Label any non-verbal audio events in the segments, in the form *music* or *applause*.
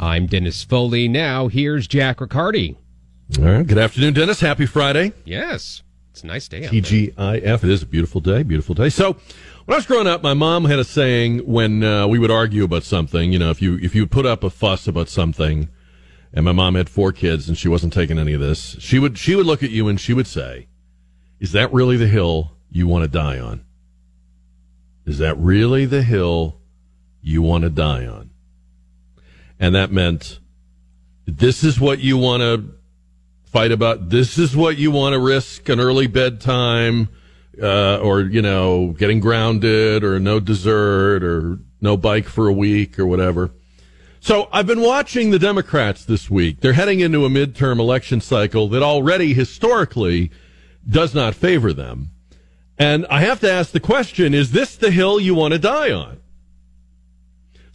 I'm Dennis Foley. Now, here's Jack Riccardi. All right. Good afternoon, Dennis. Happy Friday. Yes. It's a nice day. TGIF. It is a beautiful day. Beautiful day. So, when I was growing up, my mom had a saying when uh, we would argue about something. You know, if you if you put up a fuss about something, and my mom had four kids and she wasn't taking any of this, she would she would look at you and she would say, "Is that really the hill you want to die on? Is that really the hill you want to die on?" And that meant this is what you want to fight about. This is what you want to risk an early bedtime, uh, or, you know, getting grounded or no dessert or no bike for a week or whatever. So I've been watching the Democrats this week. They're heading into a midterm election cycle that already historically does not favor them. And I have to ask the question, is this the hill you want to die on?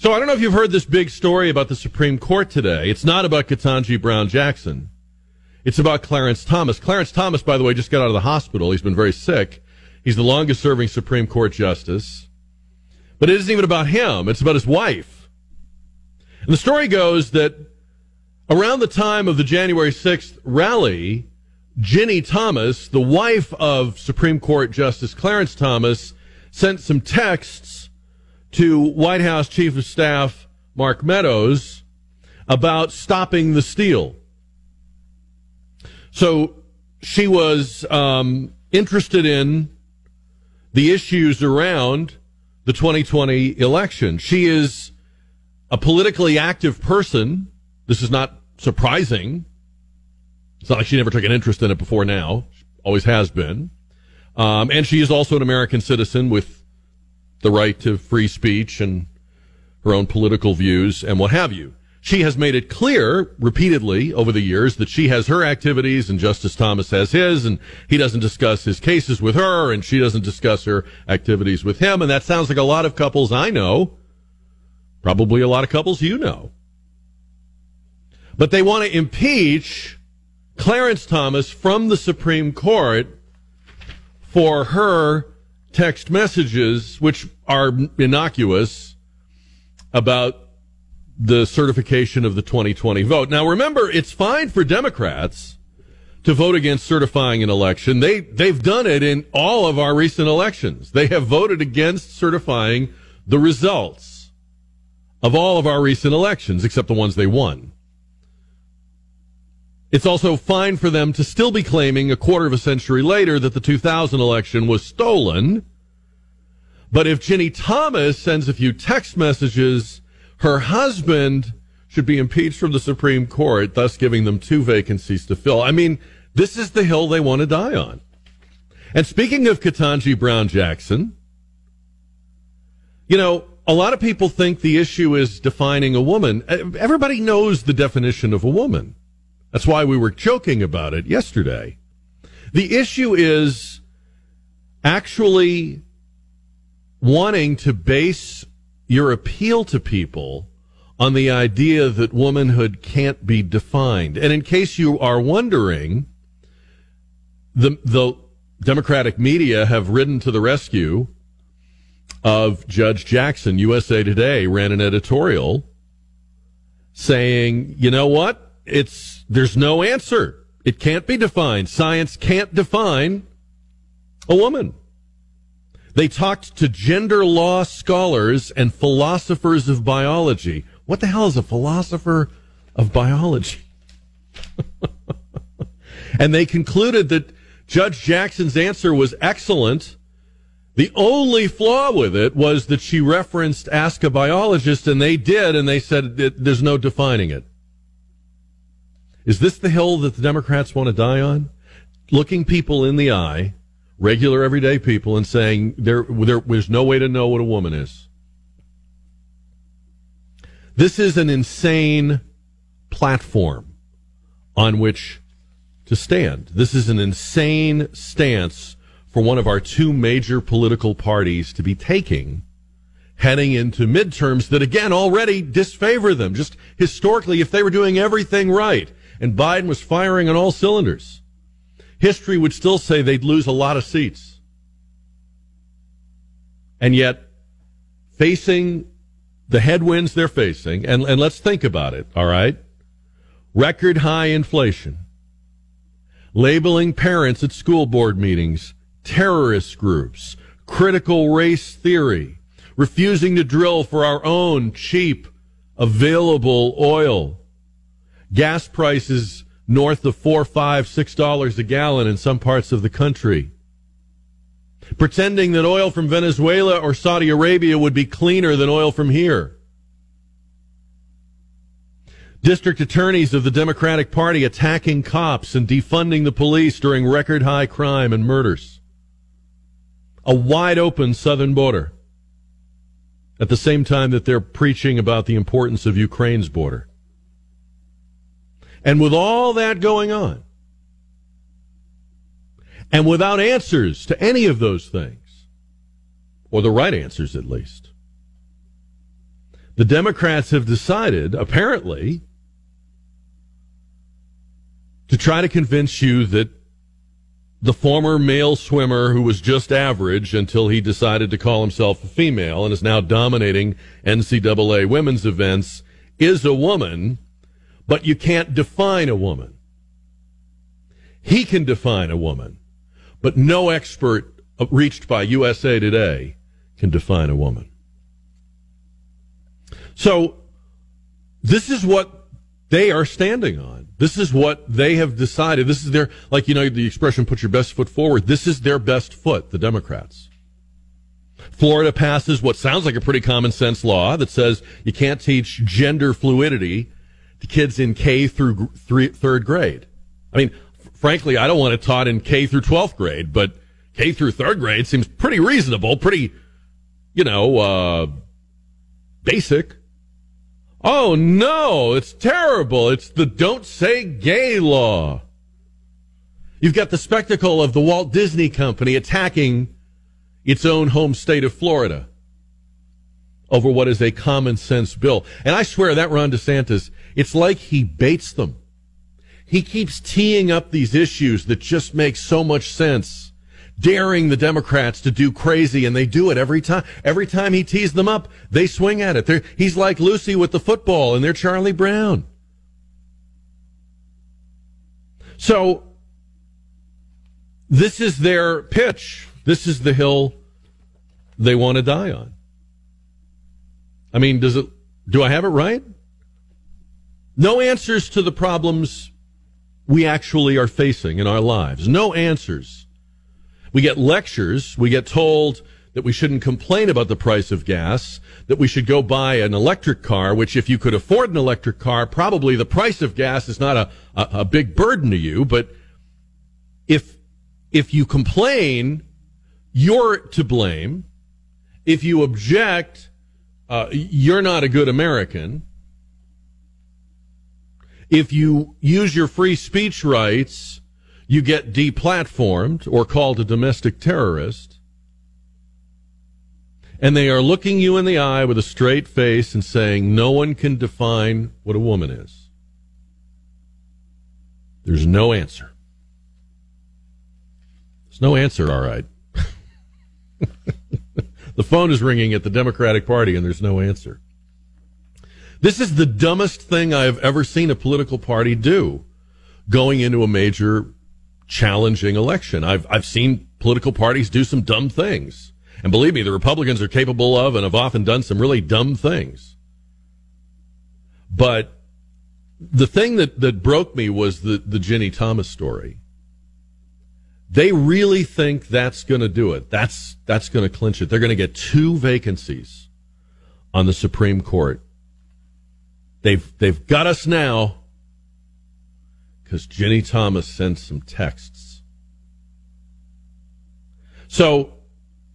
So I don't know if you've heard this big story about the Supreme Court today. It's not about Ketanji Brown Jackson. It's about Clarence Thomas. Clarence Thomas, by the way, just got out of the hospital. He's been very sick. He's the longest serving Supreme Court justice. But it isn't even about him. It's about his wife. And the story goes that around the time of the January 6th rally, Ginni Thomas, the wife of Supreme Court Justice Clarence Thomas, sent some texts to White House Chief of Staff Mark Meadows about stopping the steal. So she was um, interested in the issues around the 2020 election. She is a politically active person. This is not surprising. It's not like she never took an interest in it before now. She always has been. Um, and she is also an American citizen with the right to free speech and her own political views and what have you. She has made it clear repeatedly over the years that she has her activities and Justice Thomas has his, and he doesn't discuss his cases with her, and she doesn't discuss her activities with him. And that sounds like a lot of couples I know, probably a lot of couples you know. But they want to impeach Clarence Thomas from the Supreme Court for her text messages, which are innocuous about the certification of the 2020 vote. Now remember, it's fine for Democrats to vote against certifying an election. They, they've done it in all of our recent elections. They have voted against certifying the results of all of our recent elections, except the ones they won. It's also fine for them to still be claiming a quarter of a century later that the 2000 election was stolen. But if Ginni Thomas sends a few text messages her husband should be impeached from the Supreme Court, thus giving them two vacancies to fill. I mean, this is the hill they want to die on. And speaking of Ketanji Brown Jackson, you know, a lot of people think the issue is defining a woman. Everybody knows the definition of a woman. That's why we were joking about it yesterday. The issue is actually wanting to base your appeal to people on the idea that womanhood can't be defined. And in case you are wondering, the, the Democratic media have ridden to the rescue of Judge Jackson. USA Today ran an editorial saying, you know what? It's, there's no answer. It can't be defined. Science can't define a woman. They talked to gender law scholars and philosophers of biology. What the hell is a philosopher of biology? *laughs* and they concluded that Judge Jackson's answer was excellent. The only flaw with it was that she referenced Ask a Biologist, and they did, and they said there's no defining it. Is this the hill that the Democrats want to die on? Looking people in the eye regular everyday people and saying there, there there's no way to know what a woman is. This is an insane platform on which to stand. This is an insane stance for one of our two major political parties to be taking heading into midterms that again already disfavor them. Just historically, if they were doing everything right and Biden was firing on all cylinders, history would still say they'd lose a lot of seats. And yet, facing the headwinds they're facing, and, and let's think about it, all right? Record high inflation, labeling parents at school board meetings terrorist groups, critical race theory, refusing to drill for our own cheap, available oil, gas prices north of four, five, six dollars a gallon in some parts of the country pretending that oil from Venezuela or Saudi Arabia would be cleaner than oil from here. District attorneys of the Democratic Party attacking cops and defunding the police during record high crime and murders. A wide open southern border. At the same time that they're preaching about the importance of Ukraine's border. And with all that going on, and without answers to any of those things, or the right answers at least. The Democrats have decided, apparently, to try to convince you that the former male swimmer who was just average until he decided to call himself a female and is now dominating NCAA women's events is a woman, but you can't define a woman. He can define a woman. But no expert reached by USA Today can define a woman. So this is what they are standing on. This is what they have decided. This is their, like, you know, the expression, put your best foot forward. This is their best foot, the Democrats. Florida passes what sounds like a pretty common sense law that says you can't teach gender fluidity kids in K through three, third grade. I mean, frankly, I don't want it taught in K through 12th grade, but K through third grade seems pretty reasonable, pretty, you know, uh, basic. Oh no, it's terrible. It's the don't say gay law. You've got the spectacle of the Walt Disney Company attacking its own home state of Florida over what is a common sense bill. And I swear that Ron DeSantis, it's like he baits them. He keeps teeing up these issues that just make so much sense, daring the Democrats to do crazy, and they do it every time. Every time he tees them up, they swing at it. They're, he's like Lucy with the football, and they're Charlie Brown. So, this is their pitch. This is the hill they want to die on. I mean, does it, do I have it right? No answers to the problems we actually are facing in our lives. No answers. We get lectures. We get told that we shouldn't complain about the price of gas, that we should go buy an electric car, which if you could afford an electric car, probably the price of gas is not a, a, a big burden to you. But if, if you complain, you're to blame. If you object, uh, you're not a good American if you use your free speech rights, you get deplatformed or called a domestic terrorist. And they are looking you in the eye with a straight face and saying, no one can define what a woman is. There's no answer. There's no answer, all right. *laughs* the phone is ringing at the Democratic Party and there's no answer. This is the dumbest thing I've ever seen a political party do going into a major challenging election. I've, I've seen political parties do some dumb things. And believe me, the Republicans are capable of and have often done some really dumb things. But the thing that, that broke me was the, the Ginni Thomas story. They really think that's going to do it. That's, that's going to clinch it. They're going to get two vacancies on the Supreme Court. They've they've got us now because Ginni Thomas sent some texts. So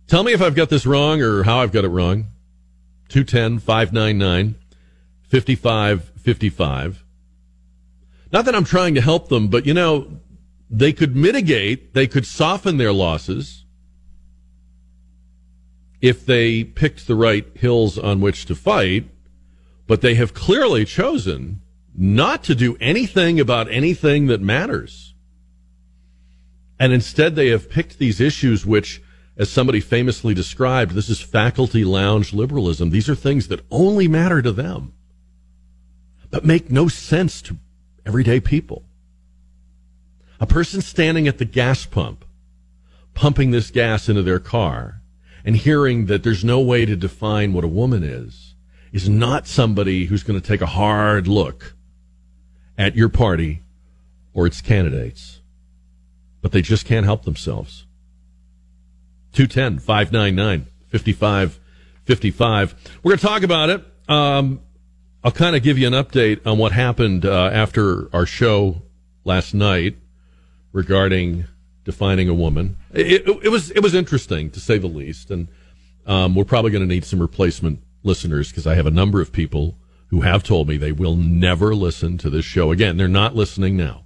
tell me if I've got this wrong or how I've got it wrong. 210 599 5555. Not that I'm trying to help them, but you know, they could mitigate, they could soften their losses if they picked the right hills on which to fight but they have clearly chosen not to do anything about anything that matters. And instead, they have picked these issues which, as somebody famously described, this is faculty lounge liberalism. These are things that only matter to them, but make no sense to everyday people. A person standing at the gas pump, pumping this gas into their car, and hearing that there's no way to define what a woman is, is not somebody who's going to take a hard look at your party or its candidates. But they just can't help themselves. 210 599 5555. We're going to talk about it. Um, I'll kind of give you an update on what happened uh, after our show last night regarding defining a woman. It, it, it was it was interesting to say the least, and um, we're probably going to need some replacement listeners because I have a number of people who have told me they will never listen to this show again. They're not listening now.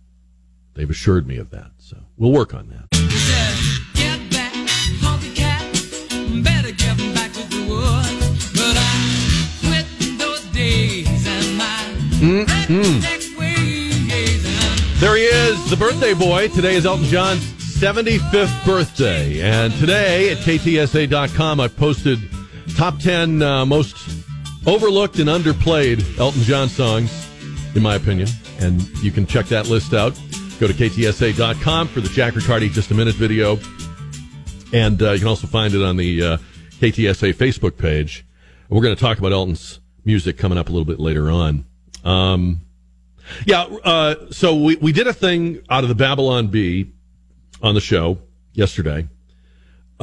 They've assured me of that, so we'll work on that. Mm-hmm. There he is, the birthday boy. Today is Elton John's 75th birthday. And today at KTSA.com, I've posted top 10 uh, most overlooked and underplayed Elton John songs, in my opinion. And you can check that list out. Go to KTSA.com for the Jack Riccardi Just a Minute video. And uh, you can also find it on the uh, KTSA Facebook page. We're going to talk about Elton's music coming up a little bit later on. Um, yeah, uh, so we, we did a thing out of the Babylon Bee on the show yesterday.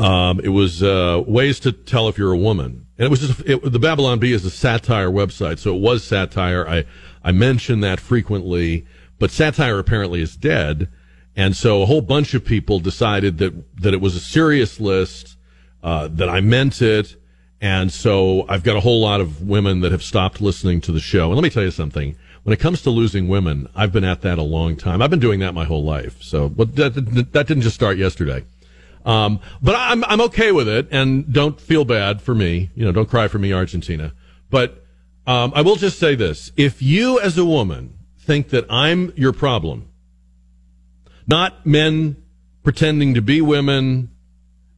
Um, it was uh, ways to tell if you're a woman, and it was just it, the Babylon Bee is a satire website, so it was satire. I I mention that frequently, but satire apparently is dead, and so a whole bunch of people decided that that it was a serious list, uh, that I meant it, and so I've got a whole lot of women that have stopped listening to the show. And let me tell you something. When it comes to losing women, I've been at that a long time. I've been doing that my whole life. So, but that, that didn't just start yesterday. Um, but I'm, I'm okay with it and don't feel bad for me. You know, don't cry for me, Argentina. But, um, I will just say this. If you as a woman think that I'm your problem, not men pretending to be women,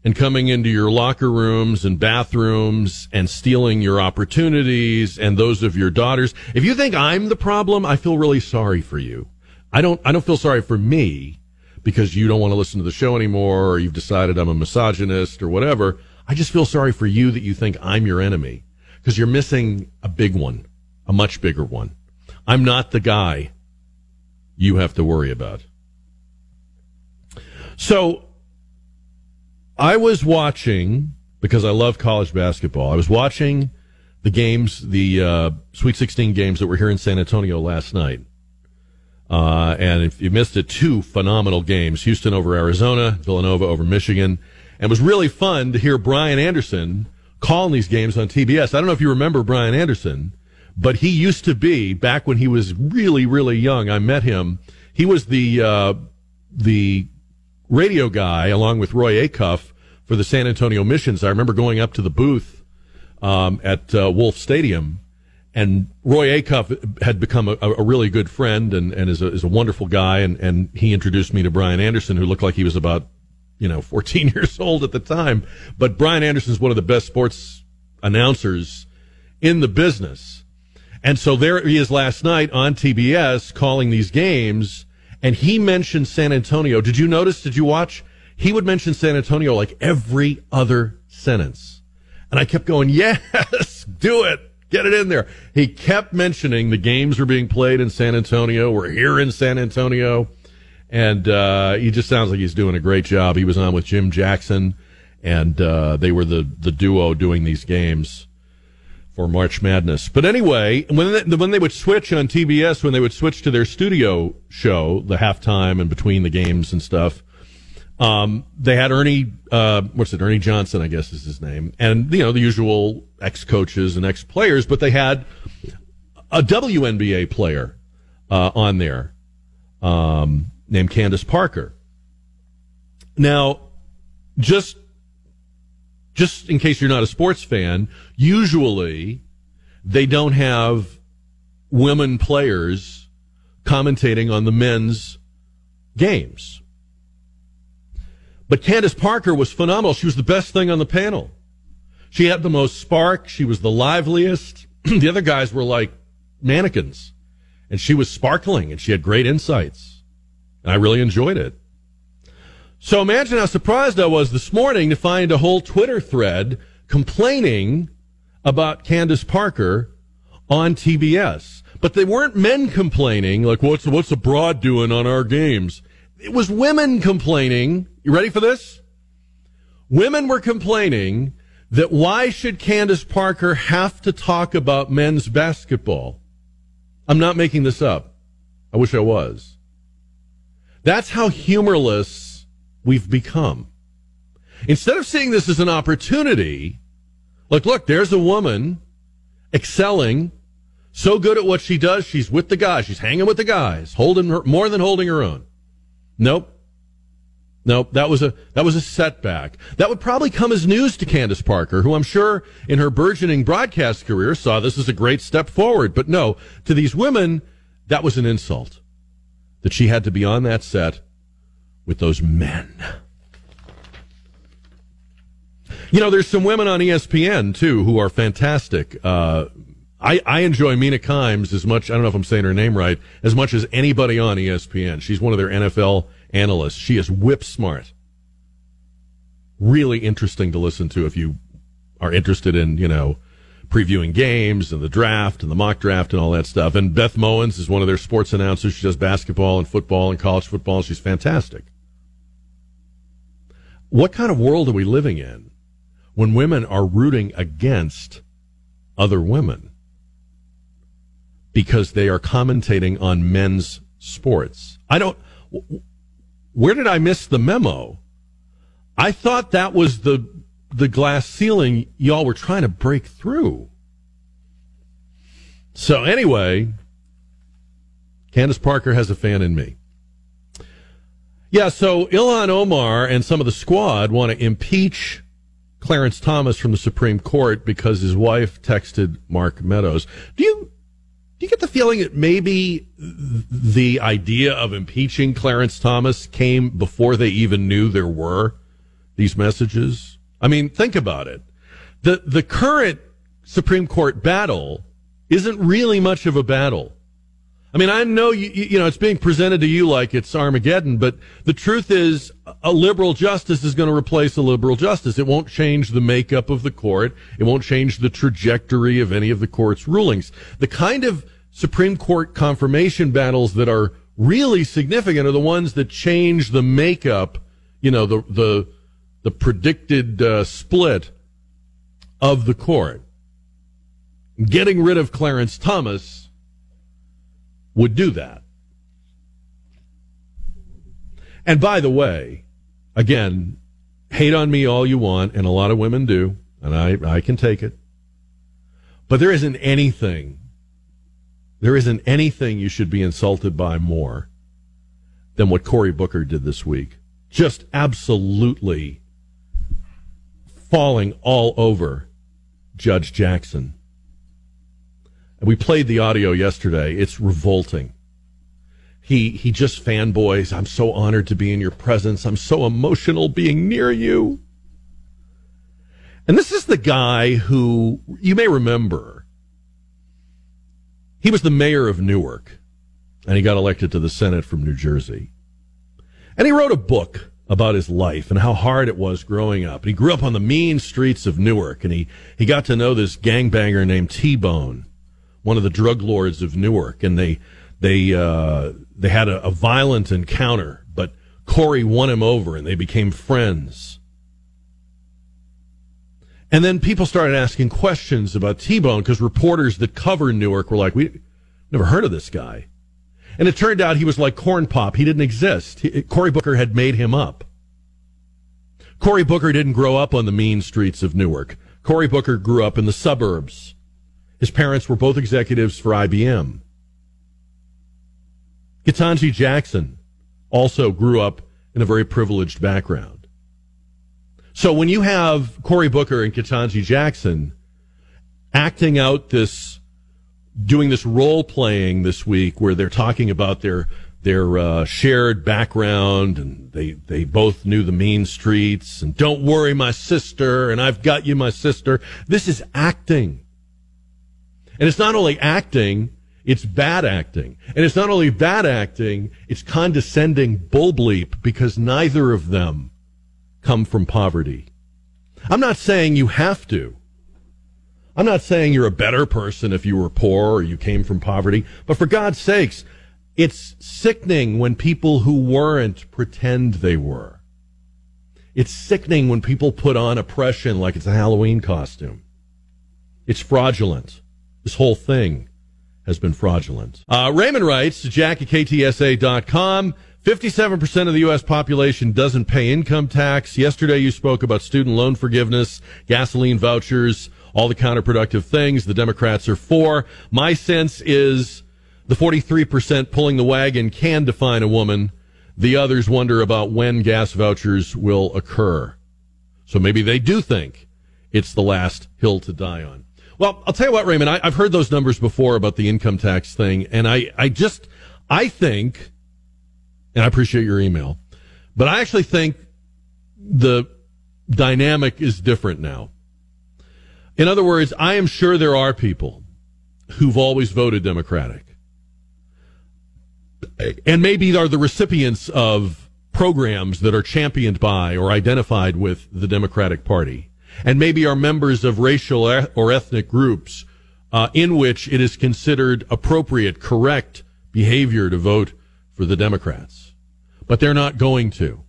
and coming into your locker rooms and bathrooms and stealing your opportunities and those of your daughters. If you think I'm the problem, I feel really sorry for you. I don't, I don't feel sorry for me because you don't want to listen to the show anymore or you've decided I'm a misogynist or whatever. I just feel sorry for you that you think I'm your enemy because you're missing a big one, a much bigger one. I'm not the guy you have to worry about. So I was watching because I love college basketball. I was watching the games, the uh, Sweet 16 games that were here in San Antonio last night. Uh, and if you missed it, two phenomenal games Houston over Arizona, Villanova over Michigan. And it was really fun to hear Brian Anderson calling these games on TBS. I don't know if you remember Brian Anderson, but he used to be, back when he was really, really young, I met him. He was the, uh, the radio guy along with Roy Acuff for the San Antonio Missions. I remember going up to the booth um, at uh, Wolff Stadium, and Roy Acuff had become a, a really good friend and, and is, a, is a wonderful guy. And, and he introduced me to Brian Anderson, who looked like he was about, you know, *laughs* 14 years old at the time. But Brian Anderson is one of the best sports announcers in the business. And so there he is last night on TBS calling these games and he mentioned San Antonio. Did you notice? Did you watch? He would mention San Antonio like every other sentence. And I kept going, *laughs* yes, do it. Get it in there. He kept mentioning the games were being played in San Antonio. We're here in San Antonio. And, uh, he just sounds like he's doing a great job. He was on with Jim Jackson and, uh, they were the, the duo doing these games for March Madness. But anyway, when they, when they would switch on TBS, when they would switch to their studio show, the halftime and between the games and stuff, um, they had Ernie, uh, what's it, Ernie Johnson, I guess is his name, and you know the usual ex coaches and ex players, but they had a WNBA player uh, on there um, named Candace Parker. Now, just just in case you're not a sports fan, usually they don't have women players commentating on the men's games. But Candace Parker was phenomenal. She was the best thing on the panel. She had the most spark. She was the liveliest. *clears throat* the other guys were like mannequins. And she was sparkling and she had great insights. And I really enjoyed it. So imagine how surprised I was this morning to find a whole Twitter thread complaining about Candace Parker on TBS. But they weren't men complaining, like, what's, what's the broad doing on our games? It was women complaining. You ready for this? Women were complaining that why should Candace Parker have to talk about men's basketball? I'm not making this up. I wish I was. That's how humorless we've become. Instead of seeing this as an opportunity, like, look, there's a woman excelling, so good at what she does. She's with the guys. She's hanging with the guys, holding her, more than holding her own. Nope. Nope, that was a that was a setback. That would probably come as news to Candace Parker, who I'm sure in her burgeoning broadcast career saw this as a great step forward. But no, to these women, that was an insult. That she had to be on that set with those men. You know, there's some women on ESPN too who are fantastic. Uh, I, I enjoy Mina Kimes as much. I don't know if I'm saying her name right. As much as anybody on ESPN. She's one of their NFL analysts. She is whip smart. Really interesting to listen to if you are interested in, you know, previewing games and the draft and the mock draft and all that stuff. And Beth Mowins is one of their sports announcers. She does basketball and football and college football. She's fantastic. What kind of world are we living in when women are rooting against other women because they are commentating on men's sports? I don't where did I miss the memo? I thought that was the the glass ceiling y'all were trying to break through. So anyway, Candace Parker has a fan in me. Yeah, so Ilhan Omar and some of the squad want to impeach Clarence Thomas from the Supreme Court because his wife texted Mark Meadows. Do you you get the feeling that maybe the idea of impeaching Clarence Thomas came before they even knew there were these messages? I mean, think about it. The, the current Supreme Court battle isn't really much of a battle. I mean, I know you, you know, it's being presented to you like it's Armageddon, but the truth is a liberal justice is going to replace a liberal justice. It won't change the makeup of the court. It won't change the trajectory of any of the court's rulings. The kind of Supreme Court confirmation battles that are really significant are the ones that change the makeup, you know, the, the, the predicted uh, split of the court. Getting rid of Clarence Thomas would do that. And by the way, again, hate on me all you want, and a lot of women do, and I, I can take it. But there isn't anything, there isn't anything you should be insulted by more than what Cory Booker did this week. Just absolutely falling all over Judge Jackson. And we played the audio yesterday. It's revolting. He he just fanboys. I'm so honored to be in your presence. I'm so emotional being near you. And this is the guy who you may remember. He was the mayor of Newark, and he got elected to the Senate from New Jersey. And he wrote a book about his life and how hard it was growing up. He grew up on the mean streets of Newark, and he, he got to know this gangbanger named T-Bone one of the drug lords of Newark, and they they uh, they had a, a violent encounter, but Cory won him over, and they became friends. And then people started asking questions about T-Bone because reporters that cover Newark were like, "We never heard of this guy," and it turned out he was like corn pop. He didn't exist. He, Cory Booker had made him up. Cory Booker didn't grow up on the mean streets of Newark. Cory Booker grew up in the suburbs. His parents were both executives for IBM. Ketanji Jackson also grew up in a very privileged background. So when you have Cory Booker and Ketanji Jackson acting out this, doing this role playing this week where they're talking about their, their uh, shared background, and they they both knew the mean streets. And don't worry, my sister, and I've got you, my sister. This is acting, and it's not only acting; it's bad acting, and it's not only bad acting; it's condescending bull bleep because neither of them come from poverty. I'm not saying you have to. I'm not saying you're a better person if you were poor or you came from poverty, but for God's sakes, it's sickening when people who weren't pretend they were. It's sickening when people put on oppression like it's a Halloween costume. It's fraudulent. This whole thing has been fraudulent. Uh, Raymond writes to jack at ktsa.com. 57% of the U.S. population doesn't pay income tax. Yesterday you spoke about student loan forgiveness, gasoline vouchers, all the counterproductive things the Democrats are for. My sense is the 43% pulling the wagon can define a woman. The others wonder about when gas vouchers will occur. So maybe they do think it's the last hill to die on. Well, I'll tell you what, Raymond, I, have heard those numbers before about the income tax thing, and I, I just, I think, and I appreciate your email, but I actually think the dynamic is different now. In other words, I am sure there are people who've always voted Democratic and maybe are the recipients of programs that are championed by or identified with the Democratic Party, and maybe are members of racial or ethnic groups uh, in which it is considered appropriate, correct behavior to vote for the Democrats. But they're not going to.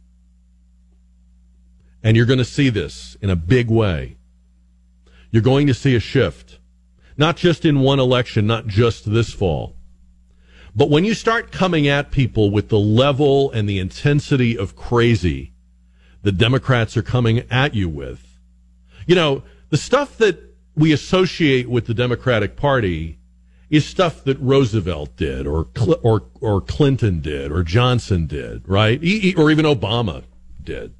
And you're going to see this in a big way you're going to see a shift, not just in one election, not just this fall. But when you start coming at people with the level and the intensity of crazy the Democrats are coming at you with, you know, the stuff that we associate with the Democratic Party is stuff that Roosevelt did or or or Clinton did or Johnson did, right? Or even Obama did.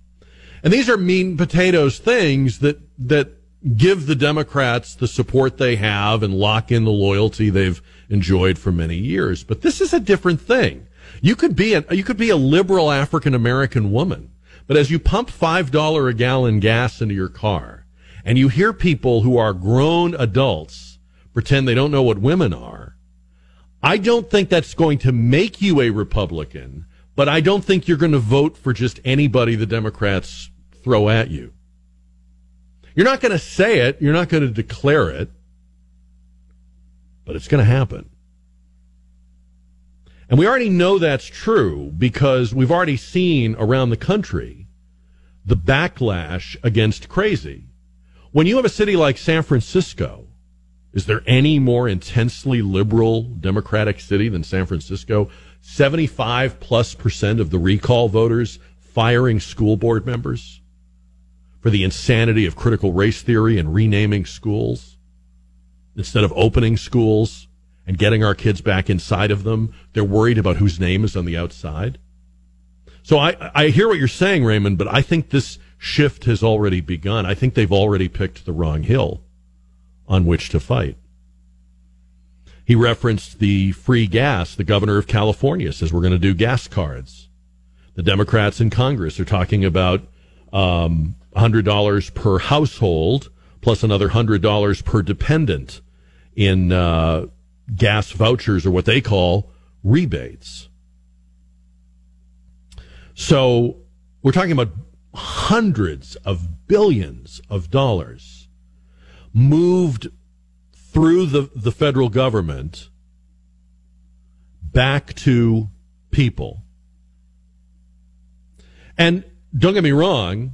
And these are mean potatoes things that that give the Democrats the support they have and lock in the loyalty they've enjoyed for many years. But this is a different thing. You could be a, you could be a liberal African American woman, but as you pump $5 a gallon gas into your car and you hear people who are grown adults pretend they don't know what women are, I don't think that's going to make you a Republican, but I don't think you're going to vote for just anybody the Democrats throw at you. You're not going to say it, you're not going to declare it, but it's going to happen. And we already know that's true because we've already seen around the country the backlash against crazy. When you have a city like San Francisco, is there any more intensely liberal Democratic city than San Francisco? 75 plus percent of the recall voters firing school board members for the insanity of critical race theory and renaming schools. Instead of opening schools and getting our kids back inside of them, they're worried about whose name is on the outside. So I, I hear what you're saying, Raymond, but I think this shift has already begun. I think they've already picked the wrong hill on which to fight. He referenced the free gas. The governor of California says we're going to do gas cards. The Democrats in Congress are talking about um, $100 per household plus another $100 per dependent in uh, gas vouchers or what they call rebates. So we're talking about hundreds of billions of dollars moved through the, the federal government back to people. And don't get me wrong,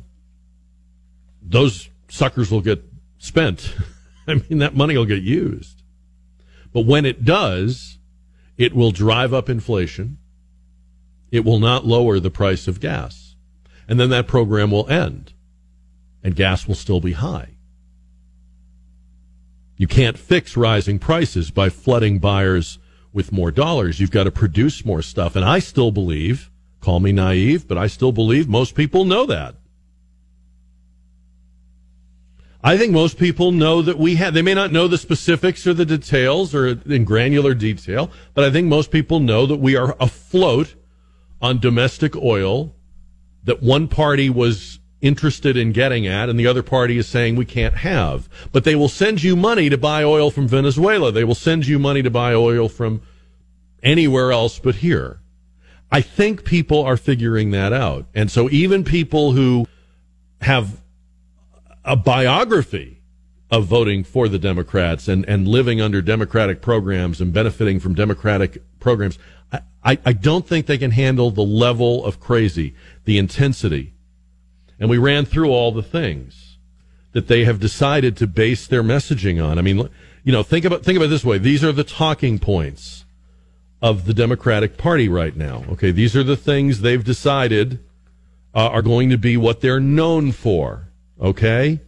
those suckers will get spent. *laughs* I mean, that money will get used. But when it does, it will drive up inflation. It will not lower the price of gas. And then that program will end and gas will still be high. You can't fix rising prices by flooding buyers with more dollars. You've got to produce more stuff. And I still believe, call me naive, but I still believe most people know that. I think most people know that we have, they may not know the specifics or the details or in granular detail, but I think most people know that we are afloat on domestic oil that one party was interested in getting at and the other party is saying we can't have. But they will send you money to buy oil from Venezuela. They will send you money to buy oil from anywhere else but here. I think people are figuring that out. And so even people who have a biography of voting for the Democrats and, and living under Democratic programs and benefiting from Democratic programs, I, I, I don't think they can handle the level of crazy, the intensity. And we ran through all the things that they have decided to base their messaging on. I mean, you know, think about think about it this way. These are the talking points of the Democratic Party right now. Okay, these are the things they've decided uh, are going to be what they're known for. Okay?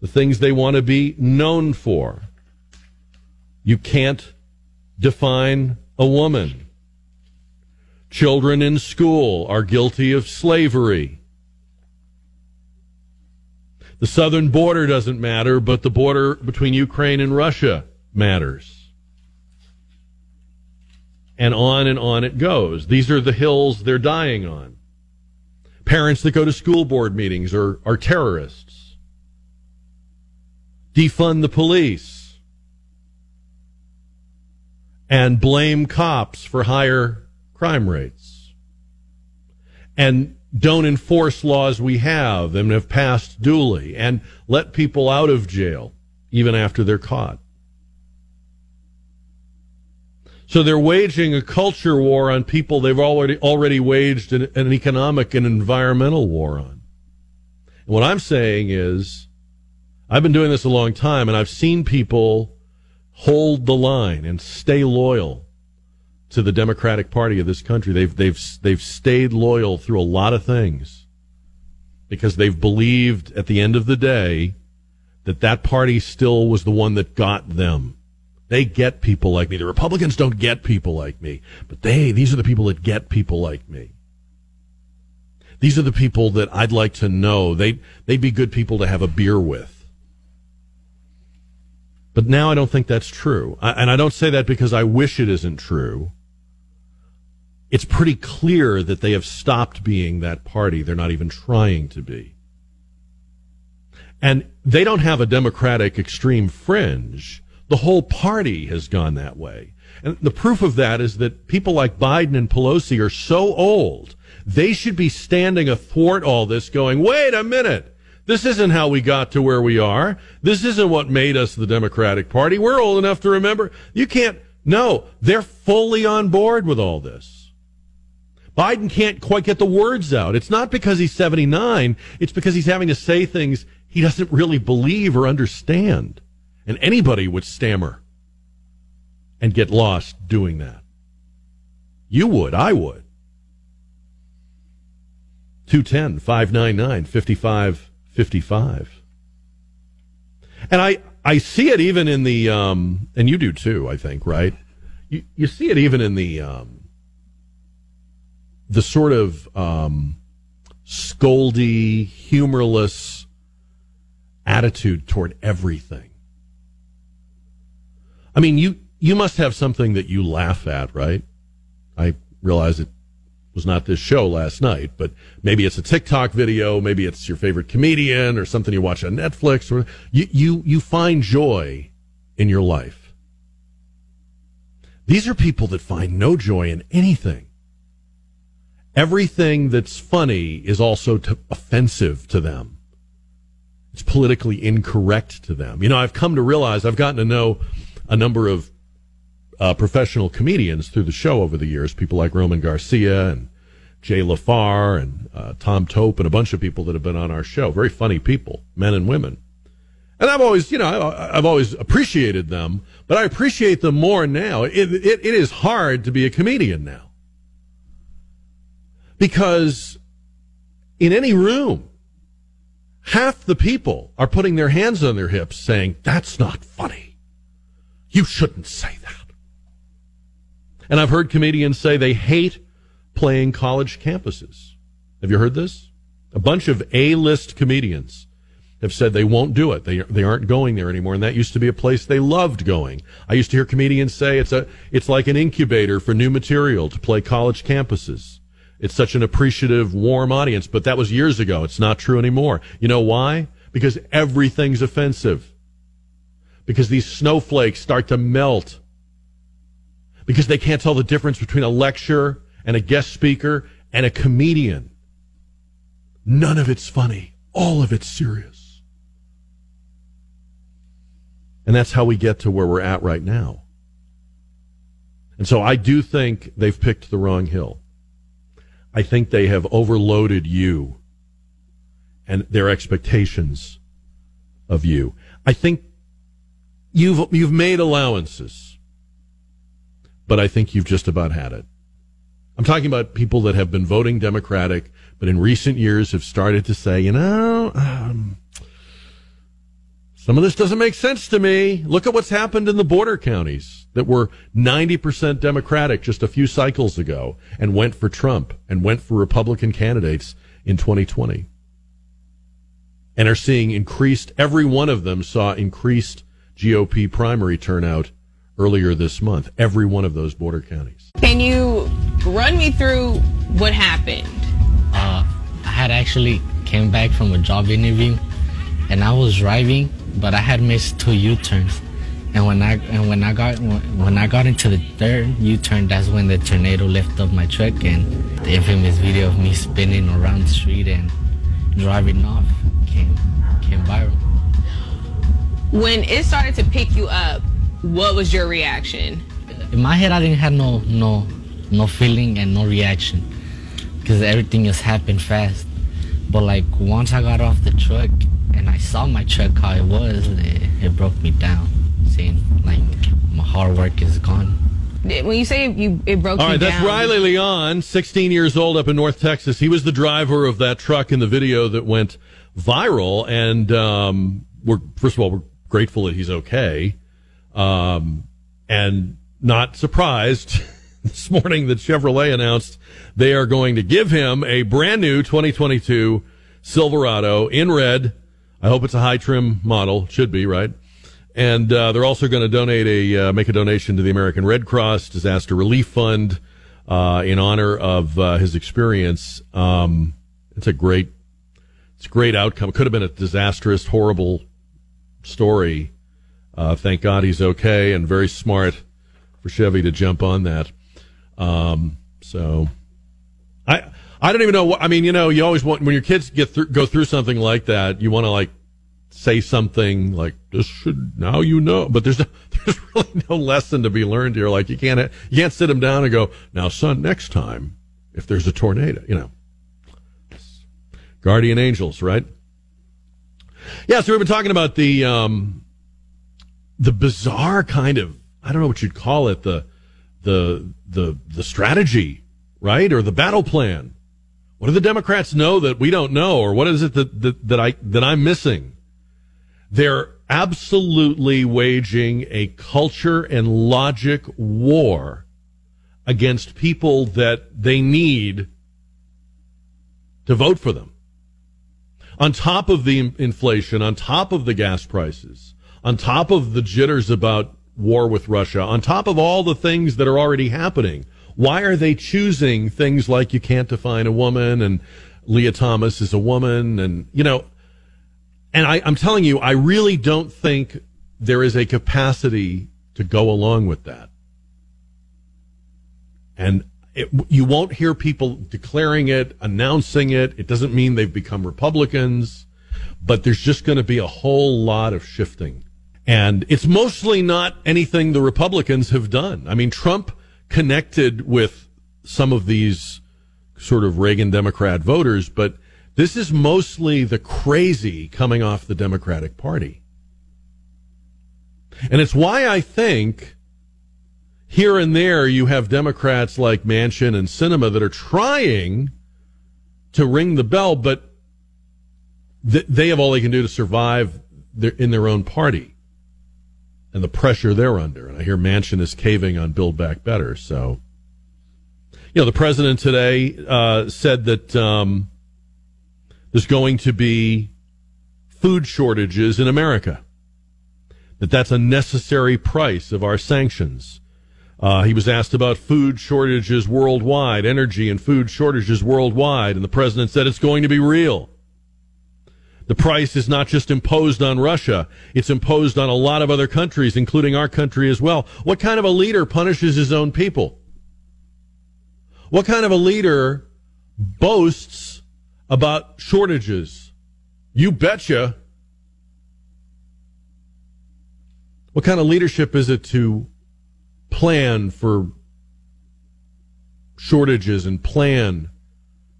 The things they want to be known for. You can't define a woman. Children in school are guilty of slavery. The southern border doesn't matter, but the border between Ukraine and Russia matters. And on and on it goes. These are the hills they're dying on. Parents that go to school board meetings are, are terrorists. Defund the police. And blame cops for higher crime rates. And don't enforce laws we have and have passed duly and let people out of jail even after they're caught. So they're waging a culture war on people they've already already waged an, an economic and environmental war on. And what I'm saying is, I've been doing this a long time, and I've seen people hold the line and stay loyal to the Democratic Party of this country. They've they've they've stayed loyal through a lot of things because they've believed at the end of the day that that party still was the one that got them. They get people like me. The Republicans don't get people like me, but they, these are the people that get people like me. These are the people that I'd like to know. They, they'd be good people to have a beer with. But now I don't think that's true. I, and I don't say that because I wish it isn't true. It's pretty clear that they have stopped being that party. They're not even trying to be. And they don't have a Democratic extreme fringe the whole party has gone that way. And the proof of that is that people like Biden and Pelosi are so old, they should be standing athwart all this going, wait a minute. This isn't how we got to where we are. This isn't what made us the Democratic Party. We're old enough to remember. You can't, no, they're fully on board with all this. Biden can't quite get the words out. It's not because he's 79. It's because he's having to say things he doesn't really believe or understand. And anybody would stammer and get lost doing that. You would. I would. 210 599 5555. And I, I see it even in the, um, and you do too, I think, right? You, you see it even in the, um, the sort of, um, scoldy, humorless attitude toward everything. I mean, you you must have something that you laugh at, right? I realize it was not this show last night, but maybe it's a TikTok video, maybe it's your favorite comedian or something you watch on Netflix or you you you find joy in your life. These are people that find no joy in anything. Everything that's funny is also to, offensive to them. It's politically incorrect to them. You know, I've come to realize I've gotten to know a number of uh, professional comedians through the show over the years, people like Roman Garcia and Jay LaFar and uh, Tom Tope and a bunch of people that have been on our show. Very funny people, men and women. And I've always, you know, I've always appreciated them, but I appreciate them more now. It, it, it is hard to be a comedian now. Because in any room, half the people are putting their hands on their hips saying, that's not funny. You shouldn't say that. And I've heard comedians say they hate playing college campuses. Have you heard this? A bunch of A list comedians have said they won't do it. They they aren't going there anymore, and that used to be a place they loved going. I used to hear comedians say it's a it's like an incubator for new material to play college campuses. It's such an appreciative, warm audience, but that was years ago. It's not true anymore. You know why? Because everything's offensive. Because these snowflakes start to melt. Because they can't tell the difference between a lecture and a guest speaker and a comedian. None of it's funny. All of it's serious. And that's how we get to where we're at right now. And so I do think they've picked the wrong hill. I think they have overloaded you and their expectations of you. I think you've you've made allowances, but I think you've just about had it. I'm talking about people that have been voting Democratic, but in recent years have started to say, you know, um, some of this doesn't make sense to me. Look at what's happened in the border counties that were 90% Democratic just a few cycles ago and went for Trump and went for Republican candidates in 2020. And are seeing increased, every one of them saw increased GOP primary turnout earlier this month. Every one of those border counties. Can you run me through what happened? Uh, I had actually came back from a job interview and I was driving but I had missed two U-turns. And when I and when I got when I got into the third U-turn, that's when the tornado lifted up my truck, and the infamous video of me spinning around the street and driving off came came viral. When it started to pick you up, what was your reaction? In my head, I didn't have no no no feeling and no reaction because everything just happened fast. But like once I got off the truck and I saw my truck how it was, it, it broke me down. Seeing like my hard work is gone. When you say you, it broke All right, that's down. Riley Leon, 16 years old up in North Texas. He was the driver of that truck in the video that went viral. And um, we're, first of all, we're grateful that he's okay. Um, and not surprised *laughs* this morning that Chevrolet announced they are going to give him a brand new 2022 Silverado in red I hope it's a high trim model. Should be, right? And uh, they're also going to donate a uh, make a donation to the American Red Cross Disaster Relief Fund uh, in honor of uh, his experience. Um, it's a great, it's a great outcome. It could have been a disastrous, horrible story. Uh, thank God he's okay and very smart for Chevy to jump on that. Um, so, I I don't even know what I mean. You know, you always want when your kids get through, go through something like that, you want to like say something like this should now you know, but there's no, *laughs* there's really no lesson to be learned here. Like you can't you can't sit them down and go now, son. Next time, if there's a tornado, you know, guardian angels, right? Yeah. So we've been talking about the um, the bizarre kind of I don't know what you'd call it the the the the strategy, right, or the battle plan what do the Democrats know that we don't know, or what is it that, that, that I that I'm missing? They're absolutely waging a culture and logic war against people that they need to vote for them. On top of the inflation, on top of the gas prices, on top of the jitters about war with Russia, on top of all the things that are already happening, why are they choosing things like you can't define a woman and Lia Thomas is a woman and, you know, and I, I'm telling you, I really don't think there is a capacity to go along with that. And it, you won't hear people declaring it, announcing it. It doesn't mean they've become Republicans, but there's just going to be a whole lot of shifting. And it's mostly not anything the Republicans have done. I mean, Trump connected with some of these sort of Reagan Democrat voters, but this is mostly the crazy coming off the Democratic Party. And it's why I think here and there you have Democrats like Manchin and Sinema that are trying to ring the bell, but th- they have all they can do to survive their, in their own party and the pressure they're under. And I hear Manchin is caving on Build Back Better. So, you know, the president today uh, said that um, there's going to be food shortages in America. That that's a necessary price of our sanctions. Uh, he was asked about food shortages worldwide, energy and food shortages worldwide, and the president said it's going to be real. The price is not just imposed on Russia, it's imposed on a lot of other countries, including our country as well. What kind of a leader punishes his own people? What kind of a leader boasts about shortages? You betcha. What kind of leadership is it to plan for shortages and plan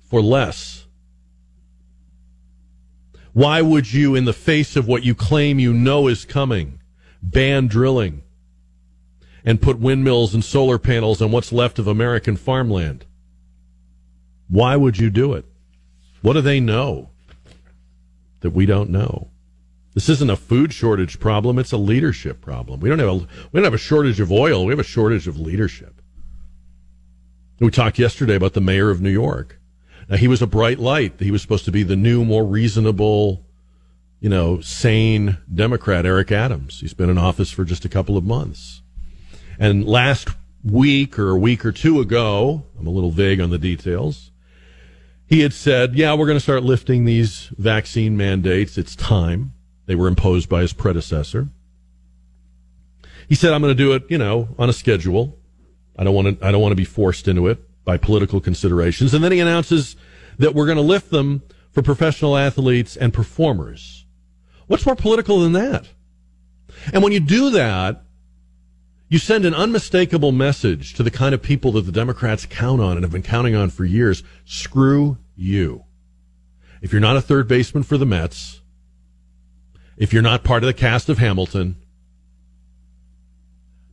for less? Why would you, in the face of what you claim you know is coming, ban drilling and put windmills and solar panels on what's left of American farmland? Why would you do it? What do they know that we don't know? This isn't a food shortage problem, it's a leadership problem. We don't have a we don't have a shortage of oil, we have a shortage of leadership. We talked yesterday about the mayor of New York. Now, he was a bright light. He was supposed to be the new, more reasonable, you know, sane Democrat, Eric Adams. He's been in office for just a couple of months. And last week or a week or two ago, I'm a little vague on the details, he had said, yeah, we're going to start lifting these vaccine mandates. It's time. They were imposed by his predecessor. He said, I'm going to do it, you know, on a schedule. I don't want to, I don't want to be forced into it by political considerations. And then he announces that we're going to lift them for professional athletes and performers. What's more political than that? And when you do that, you send an unmistakable message to the kind of people that the Democrats count on and have been counting on for years. Screw you. If you're not a third baseman for the Mets, if you're not part of the cast of Hamilton,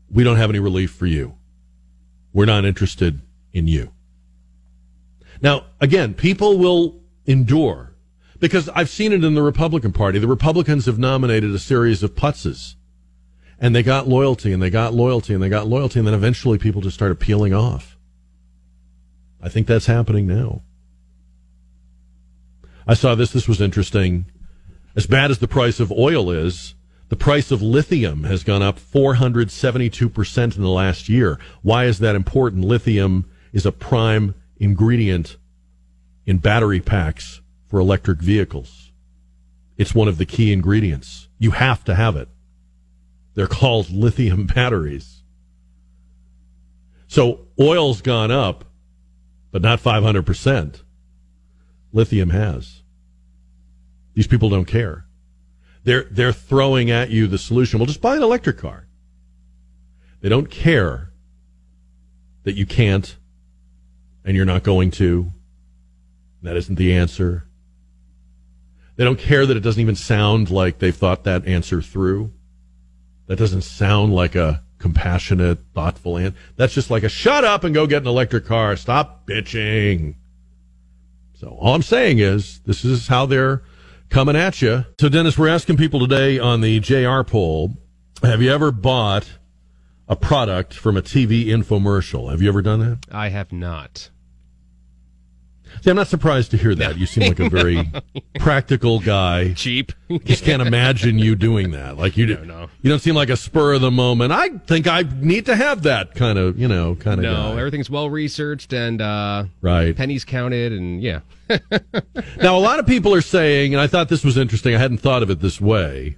we don't have any relief for you. We're not interested in you. Now, again, people will endure because I've seen it in the Republican Party. The Republicans have nominated a series of putzes and they got loyalty and they got loyalty and they got loyalty and then eventually people just started peeling off. I think that's happening now. I saw this. This was interesting. As bad as the price of oil is, the price of lithium has gone up 472% in the last year. Why is that important? Lithium is a prime ingredient in battery packs for electric vehicles. It's one of the key ingredients. You have to have it. They're called *laughs* lithium batteries. So oil's gone up, but not 500%. Lithium has. These people don't care. They're, they're throwing at you the solution. Well, just buy an electric car. They don't care that you can't and you're not going to. That isn't the answer. They don't care that it doesn't even sound like they've thought that answer through. That doesn't sound like a compassionate, thoughtful answer. That's just like a shut up and go get an electric car. Stop bitching. So all I'm saying is this is how they're coming at you. So Dennis, we're asking people today on the JR poll, have you ever bought a product from a TV infomercial. Have you ever done that? I have not. See, I'm not surprised to hear that. You seem like a very *laughs* practical guy. Cheap. Just can't imagine you doing that. Like you, do, no. you don't seem like a spur of the moment. I think I need to have that kind of, you know, kind of. No, guy. everything's well researched and uh, Right. pennies counted, and yeah. *laughs* Now, a lot of people are saying, and I thought this was interesting. I hadn't thought of it this way.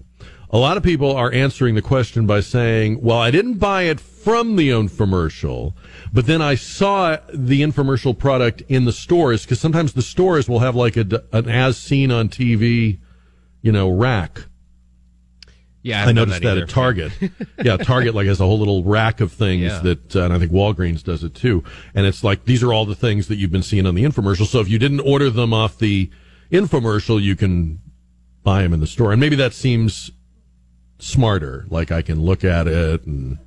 A lot of people are answering the question by saying, well, I didn't buy it from the infomercial, but then I saw the infomercial product in the stores because sometimes the stores will have like a, an as seen on TV, you know, rack. Yeah, I, I noticed that, either. at Target. *laughs* yeah, Target like has a whole little rack of things Yeah. that, uh, and I think Walgreens does it too. And it's like these are all the things that you've been seeing on the infomercial. So if you didn't order them off the infomercial, you can buy them in the store. And maybe that seems smarter. Like I can look at it and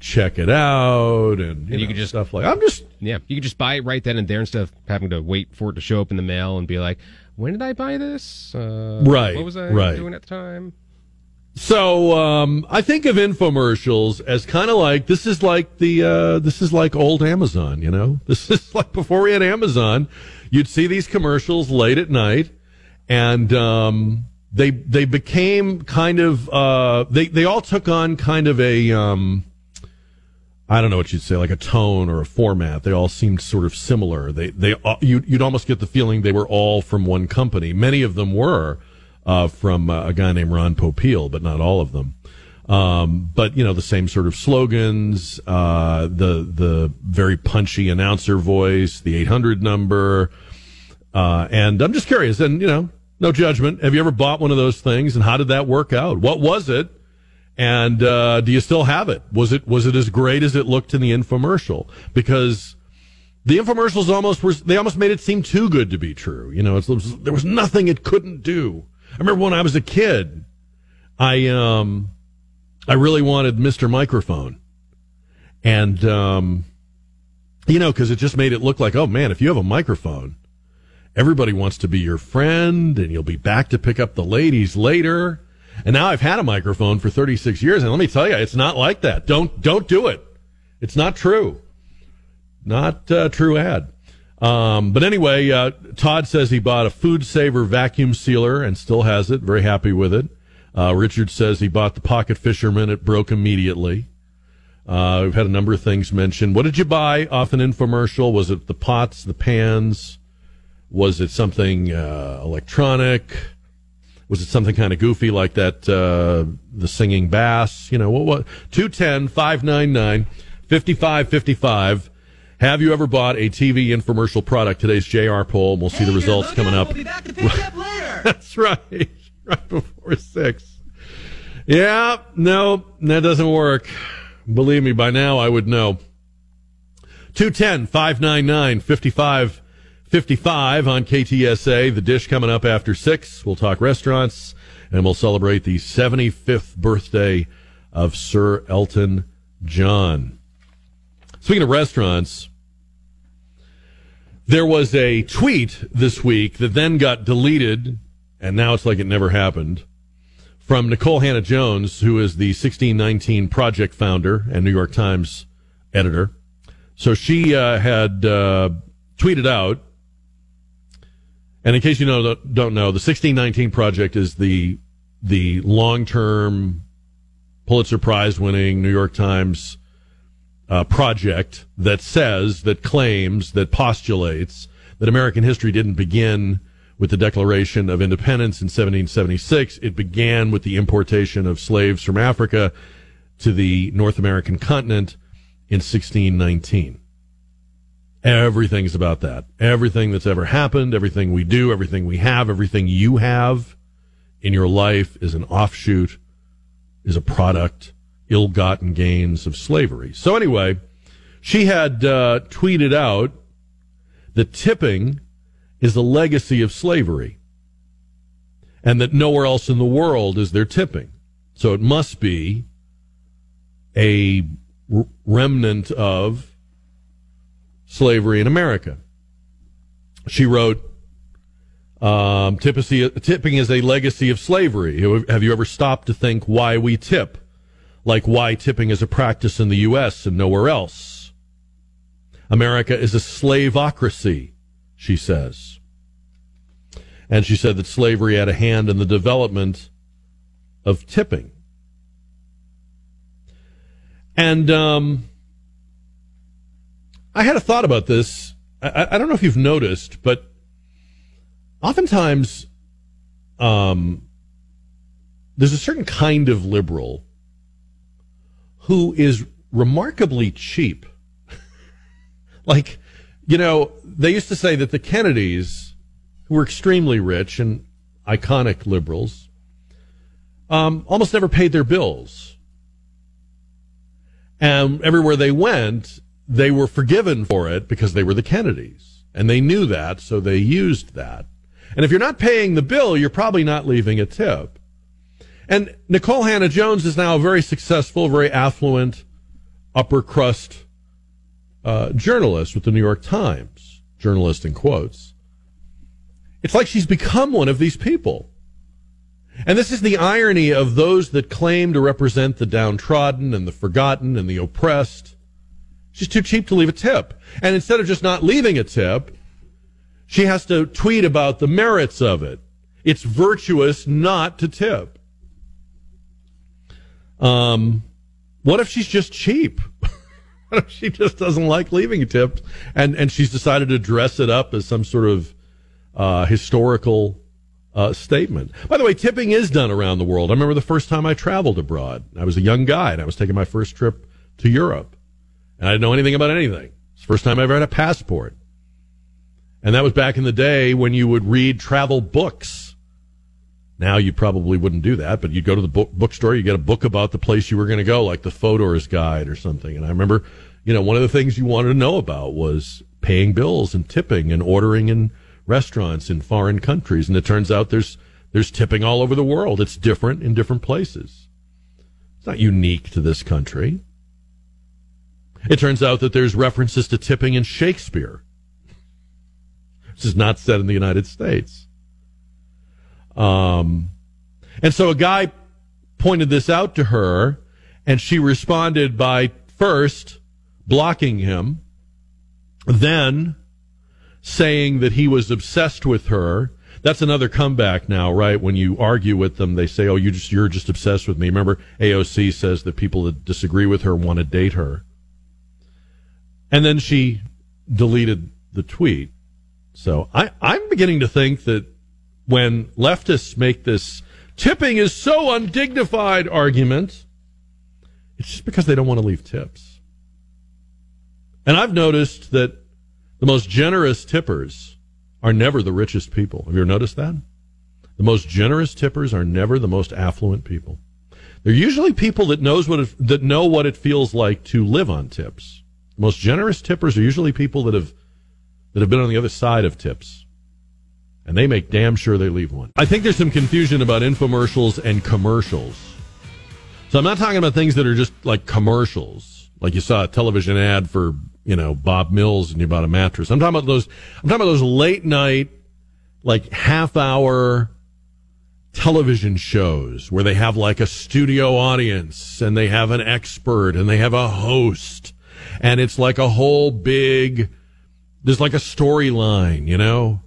check it out, and you, And you know, can just- stuff like. I'm just Yeah, you could just buy it right then and there instead of having to wait for it to show up in the mail and be like, "When did I buy this? Uh, Right, What was I right. doing at the time?" So um, I think of infomercials as kind of like this is like the uh, this is like old Amazon, you know. *laughs* This is like before we had Amazon, you'd see these commercials late at night, and um, they they became kind of uh, they they all took on kind of a um, I don't know what you'd say like a tone or a format. They all seemed sort of similar. They they uh, you, you'd almost get the feeling they were all from one company. Many of them were uh, from uh, a guy named Ron Popeil, but not all of them. Um, but you know the same sort of slogans, uh, the the very punchy announcer voice, the 800 number, uh, and I'm just curious. And you know, no judgment. Have you ever bought one of those things? And how did that work out? What was it? And uh, do you still have it? Was it was it as great as it looked in the infomercial? Because the infomercials almost were they almost made it seem too good to be true. You know, was, there was nothing it couldn't do. I remember when I was a kid, I um I really wanted Mr. Microphone. And, um, you know, because it just made it look like, oh man, if you have a microphone, everybody wants to be your friend and you'll be back to pick up the ladies later. And now I've had a microphone for 36 years. And let me tell you, it's not like that. Don't, don't do it. It's not true. Not uh, true ad. Um, but anyway, uh, Todd says he bought a food saver vacuum sealer and still has it. Very happy with it. Uh, Richard says he bought the Pocket Fisherman. It broke immediately. Uh, we've had a number of things mentioned. What did you buy off an infomercial? Was it the pots, the pans? Was it something uh, electronic? Was it something kind of goofy like that, uh, the singing bass? You know, what, what? 210 599 5555. Have you ever bought a TV infomercial product? Today's JR poll. We'll see hey, the results coming up. We'll up *laughs* That's right. *laughs* right before six. Yeah, no, that doesn't work. Believe me, by now I would know. 210 599 5555 on KTSA. The dish coming up after six. We'll talk restaurants and we'll celebrate the 75th birthday of Sir Elton John. Speaking of restaurants, there was a tweet this week that then got deleted and now it's like it never happened. From Nikole Hannah-Jones, who is the 1619 Project founder and New York Times editor. So she uh, had uh, tweeted out, and in case you know, don't know, the 1619 Project is the the long term Pulitzer Prize winning New York Times uh, project that says, that claims, that postulates that American history didn't begin with the Declaration of Independence in 1776. It began with the importation of slaves from Africa to the North American continent in 1619. Everything's about that. Everything that's ever happened, everything we do, everything we have, everything you have in your life is an offshoot, is a product, ill gotten gains of slavery. So, anyway, she had uh, tweeted out that tipping is the legacy of slavery and that nowhere else in the world is there tipping. So it must be a remnant of slavery in America. She wrote, um, tipping is a legacy of slavery. Have you ever stopped to think why we tip? Like why tipping is a practice in the U.S. and nowhere else? America is a slaveocracy she says. And she said that slavery had a hand in the development of tipping. And um, I had a thought about this. I, I, don't know if you've noticed, but oftentimes um, there's a certain kind of liberal who is remarkably cheap. *laughs* like, you know, they used to say that the Kennedys, who were extremely rich and iconic liberals, um, almost never paid their bills. And everywhere they went, they were forgiven for it because they were the Kennedys. And they knew that, so they used that. And if you're not paying the bill, you're probably not leaving a tip. And Nikole Hannah-Jones is now a very successful, very affluent, upper crust uh, journalist with the New York Times, journalist in quotes. It's like she's become one of these people. And this is the irony of those that claim to represent the downtrodden and the forgotten and the oppressed. She's too cheap to leave a tip. And instead of just not leaving a tip, she has to tweet about the merits of it. it's virtuous not to tip. Um, what if she's just cheap? *laughs* what if she just doesn't like leaving tips and, and she's decided to dress it up as some sort of uh, historical uh, statement? By the way, tipping is done around the world. I remember the first time I traveled abroad. I was a young guy and I was taking my first trip to Europe. And I didn't know anything about anything. It's the first time I ever had a passport. And that was back in the day when you would read travel books now you probably wouldn't do that, but you'd go to the book, bookstore, you get a book about the place you were going to go, like the Fodor's Guide or something. And I remember, you know, one of the things you wanted to know about was paying bills and tipping and ordering in restaurants in foreign countries. And it turns out there's there's tipping all over the world. It's different in different places. It's not unique to this country. It turns out that there's references to tipping in Shakespeare. This is not said in the United States. Um, and so a guy pointed this out to her, and she responded by first blocking him, then saying that he was obsessed with her. That's another comeback now, right? When you argue with them, they say, "Oh, you just you're just obsessed with me." Remember, AOC says that people that disagree with her want to date her, and then she deleted the tweet. So I, I'm beginning to think that when leftists make this tipping is so undignified argument, it's just because they don't want to leave tips. And I've noticed that the most generous tippers are never the richest people. Have you ever noticed that? The most generous tippers are never the most affluent people. They're usually people that knows what it, that know what it feels like to live on tips. Most generous tippers are usually people that have that have been on the other side of tips and they make damn sure they leave one. I think there's some confusion about infomercials and commercials. So I'm not talking about things that are just like commercials, like you saw a television ad for you know Bob Mills and you bought a mattress. I'm talking about those. I'm talking about those late night, like half hour television shows where they have like a studio audience and they have an expert and they have a host and it's like a whole big there's like a storyline, you know?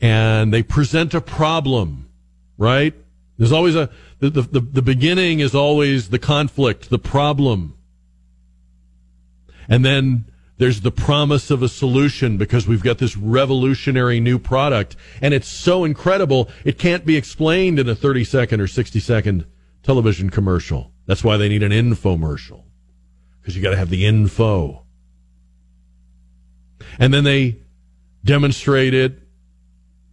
and they present a problem, right? There's always a, the, the, the beginning is always the conflict, the problem. And then there's the promise of a solution because we've got this revolutionary new product and it's so incredible it can't be explained in a 30 second or 60 second television commercial. That's why they need an infomercial because you got to have the info. And then they demonstrate it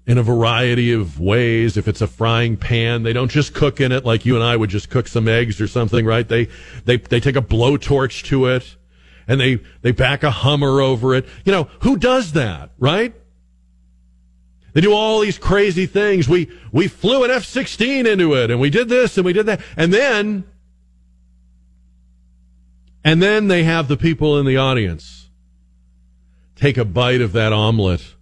in a variety of ways. If it's a frying pan, they don't just cook in it like you and I would just cook some eggs or something, right? They, they, they take a blowtorch to it and they, they back a Hummer over it. You know, who does that, right? They do all these crazy things. We, we flew an F-16 into it and we did this and we did that. And then, and then they have the people in the audience take a bite of that omelet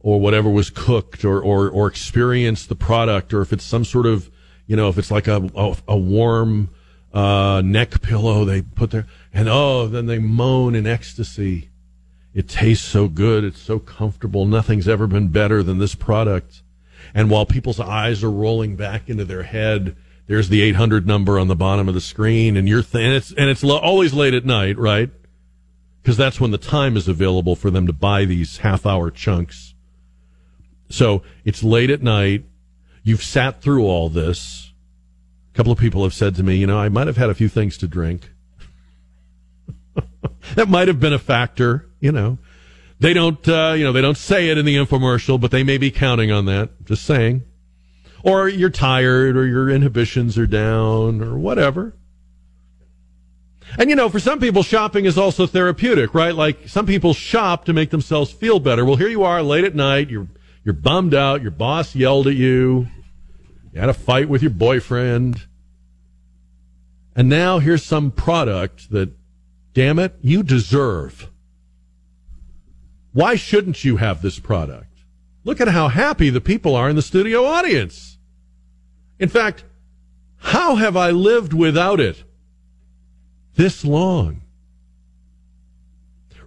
or whatever was cooked or, or, or experience the product or if it's some sort of, you know, if it's like a, a, a warm, uh, neck pillow they put there and oh, then they moan in ecstasy. It tastes so good. It's so comfortable. Nothing's ever been better than this product. And while people's eyes are rolling back into their head, there's the 800 number on the bottom of the screen and you're, th- and it's, and it's lo- always late at night, right? Because that's when the time is available for them to buy these half hour chunks so it's late at night. You've sat through all this. A couple of people have said to me, you know, I might have had a few things to drink. *laughs* that might have been a factor, you know. They don't, uh, you know, they don't say it in the infomercial, but they may be counting on that. Just saying. Or you're tired, or your inhibitions are down, or whatever. And you know, for some people, shopping is also therapeutic, right? Like some people shop to make themselves feel better. Well, here you are late at night. You're you're bummed out. Your boss yelled at you. You had a fight with your boyfriend. And now here's some product that, damn it, you deserve. Why shouldn't you have this product? Look at how happy the people are in the studio audience. In fact, how have I lived without it this long?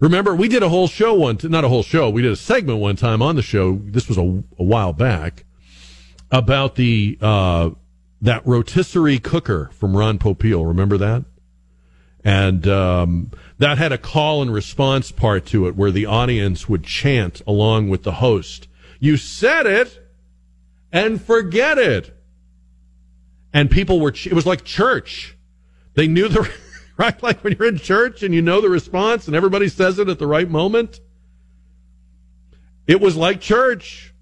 Remember, we did a whole show one, not a whole show. We did a segment one time on the show. This was a, a while back about the uh, that rotisserie cooker from Ron Popeil. Remember that? And um, that had a call and response part to it where the audience would chant along with the host. You said it and forget it. And people were, it was like church. They knew the, *laughs* right? Like when you're in church and you know the response and everybody says it at the right moment. It was like church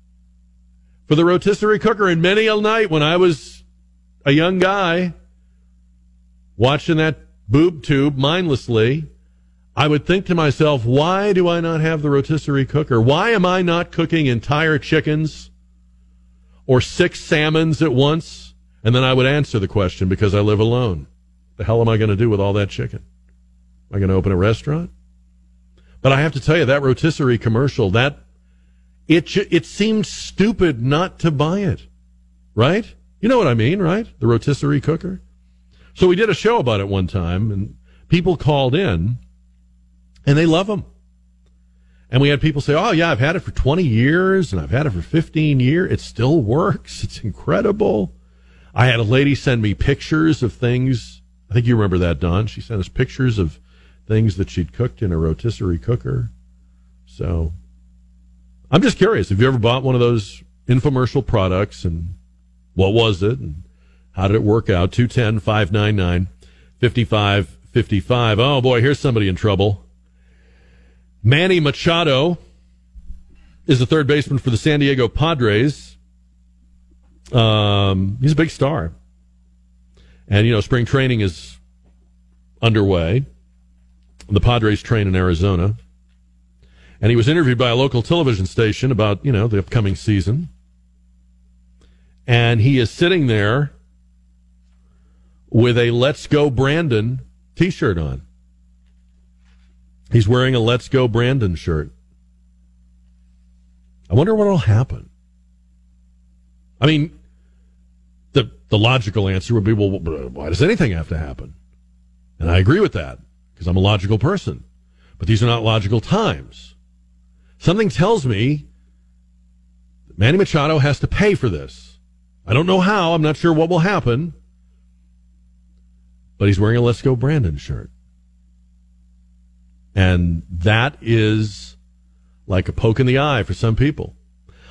for the rotisserie cooker. And many a night when I was a young guy watching that boob tube mindlessly, I would think to myself, why do I not have the rotisserie cooker? Why am I not cooking entire chickens or six salmons at once? And then I would answer the question because I live alone. The hell am I going to do with all that chicken? Am I going to open a restaurant? But I have to tell you, that rotisserie commercial, that it it seemed stupid not to buy it, right? You know what I mean, right? The rotisserie cooker. So we did a show about it one time, and people called in, and they love them. And we had people say, "Oh yeah, I've had it for 20 years, and I've had it for 15 years. It still works. It's incredible." I had a lady send me pictures of things. I think you remember that, Don. She sent us pictures of things that she'd cooked in a rotisserie cooker. So I'm just curious. Have you ever bought one of those infomercial products and what was it and how did it work out? 210 599 5555. Oh boy, here's somebody in trouble. Manny Machado is the third baseman for the San Diego Padres. Um, he's a big star. And, you know, spring training is underway. The Padres train in Arizona. And he was interviewed by a local television station about, you know, the upcoming season. And he is sitting there with a Let's Go Brandon t shirt on. He's wearing a Let's Go Brandon shirt. I wonder what will happen. I mean, the logical answer would be, well, why does anything have to happen? And I agree with that because I'm a logical person. But these are not logical times. Something tells me Manny Machado has to pay for this. I don't know how. I'm not sure what will happen. But he's wearing a Let's Go Brandon shirt. And that is like a poke in the eye for some people.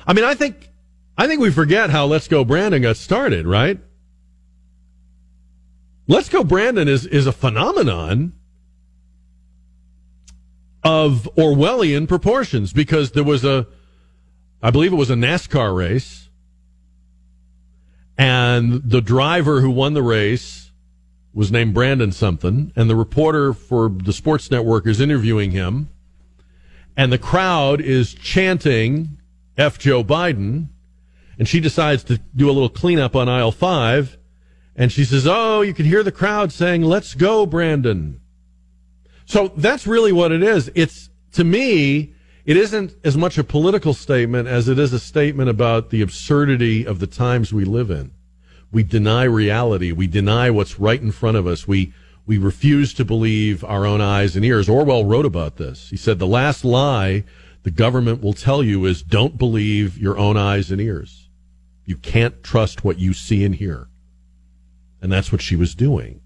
I mean, I think, I think we forget how Let's Go Brandon got started, right? Let's Go Brandon is, is a phenomenon of Orwellian proportions because there was a, I believe it was a NASCAR race, and the driver who won the race was named Brandon something, and the reporter for the sports network is interviewing him, and the crowd is chanting F. Joe Biden, and she decides to do a little cleanup on aisle five, and she says, Oh, you can hear the crowd saying, Let's go, Brandon. So that's really what it is. It's, to me, it isn't as much a political statement as it is a statement about the absurdity of the times we live in. We deny reality. We deny what's right in front of us. We, we refuse to believe our own eyes and ears. Orwell wrote about this. He said the last lie the government will tell you is don't believe your own eyes and ears. You can't trust what you see and hear. And that's what she was doing.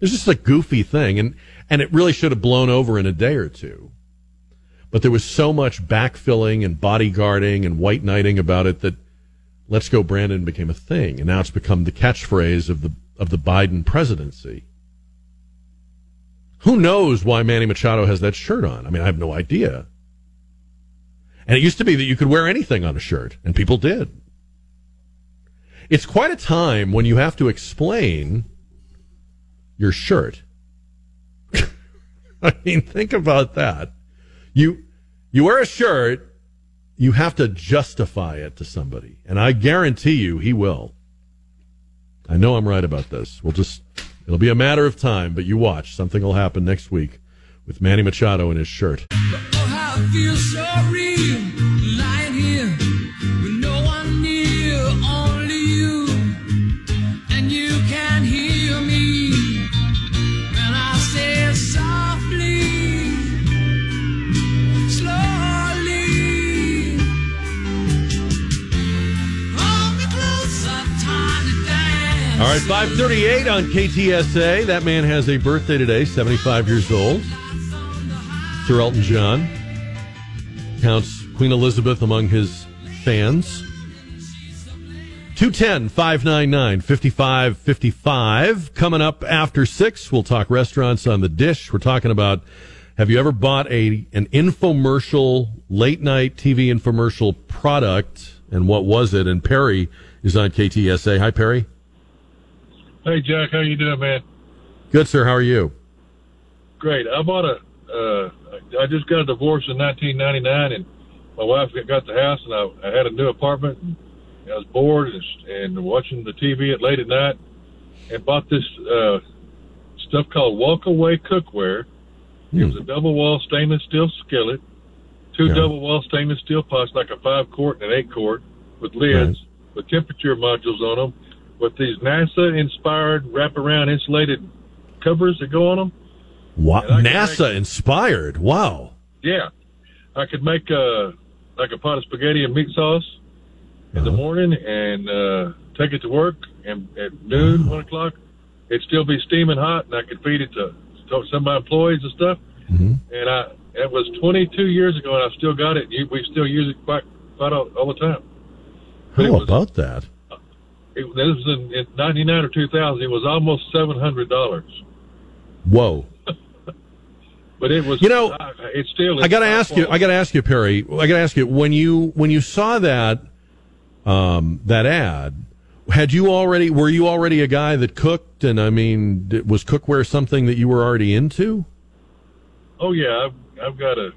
It's just a goofy thing. And, and it really should have blown over in a day or two. But there was so much backfilling and bodyguarding and white knighting about it that Let's Go Brandon became a thing. And now it's become the catchphrase of the, of the Biden presidency. Who knows why Manny Machado has that shirt on? I mean, I have no idea. And it used to be that you could wear anything on a shirt, and people did. It's quite a time when you have to explain your shirt. *laughs* I mean, think about that. You you wear a shirt, you have to justify it to somebody, and I guarantee you he will. I know I'm right about this. We'll just it'll be a matter of time, but you watch. Something will happen next week with Manny Machado in his shirt. Right, 538 on KTSA. That man has a birthday today, 75 years old. Sir Elton John counts Queen Elizabeth among his fans. 210 599 5555. Coming up after 6, we'll talk restaurants on the dish. We're talking about have you ever bought a an infomercial, late night TV infomercial product, and what was it? And Perry is on KTSA. Hi, Perry. Hey, Jack, how you doing, man? Good, sir. How are you? Great. I bought a. Uh, I just got a divorce in 1999, and my wife got the house, and I, I had a new apartment. And I was bored and, and watching the TV at late at night, and bought this uh, stuff called Walkaway Cookware. It was a double wall stainless steel skillet, two Yeah. double wall stainless steel pots, like a five quart and an eight quart, with lids, with temperature modules on them, with these NASA inspired wraparound insulated covers that go on them. Wow. And I can NASA inspired. Wow. Yeah, I could make uh, like a pot of spaghetti and meat sauce in the morning and uh, take it to work, and at noon, one o'clock, it'd still be steaming hot, and I could feed it to, to some of my employees and stuff. And I it was 22 years ago, and I still got it. We still use it quite quite all, all the time. But How was- about that? It, this was in, in 99 or 2000. It was almost seven hundred dollars. Whoa. *laughs* But it was, You know, uh, it's still. I got to it's ask you. I got to ask you, Perry. I got to ask you when you when you saw that um, that ad. Had you already? Were you already a guy that cooked? And I mean, was cookware something that you were already into? Oh yeah, I've I've got a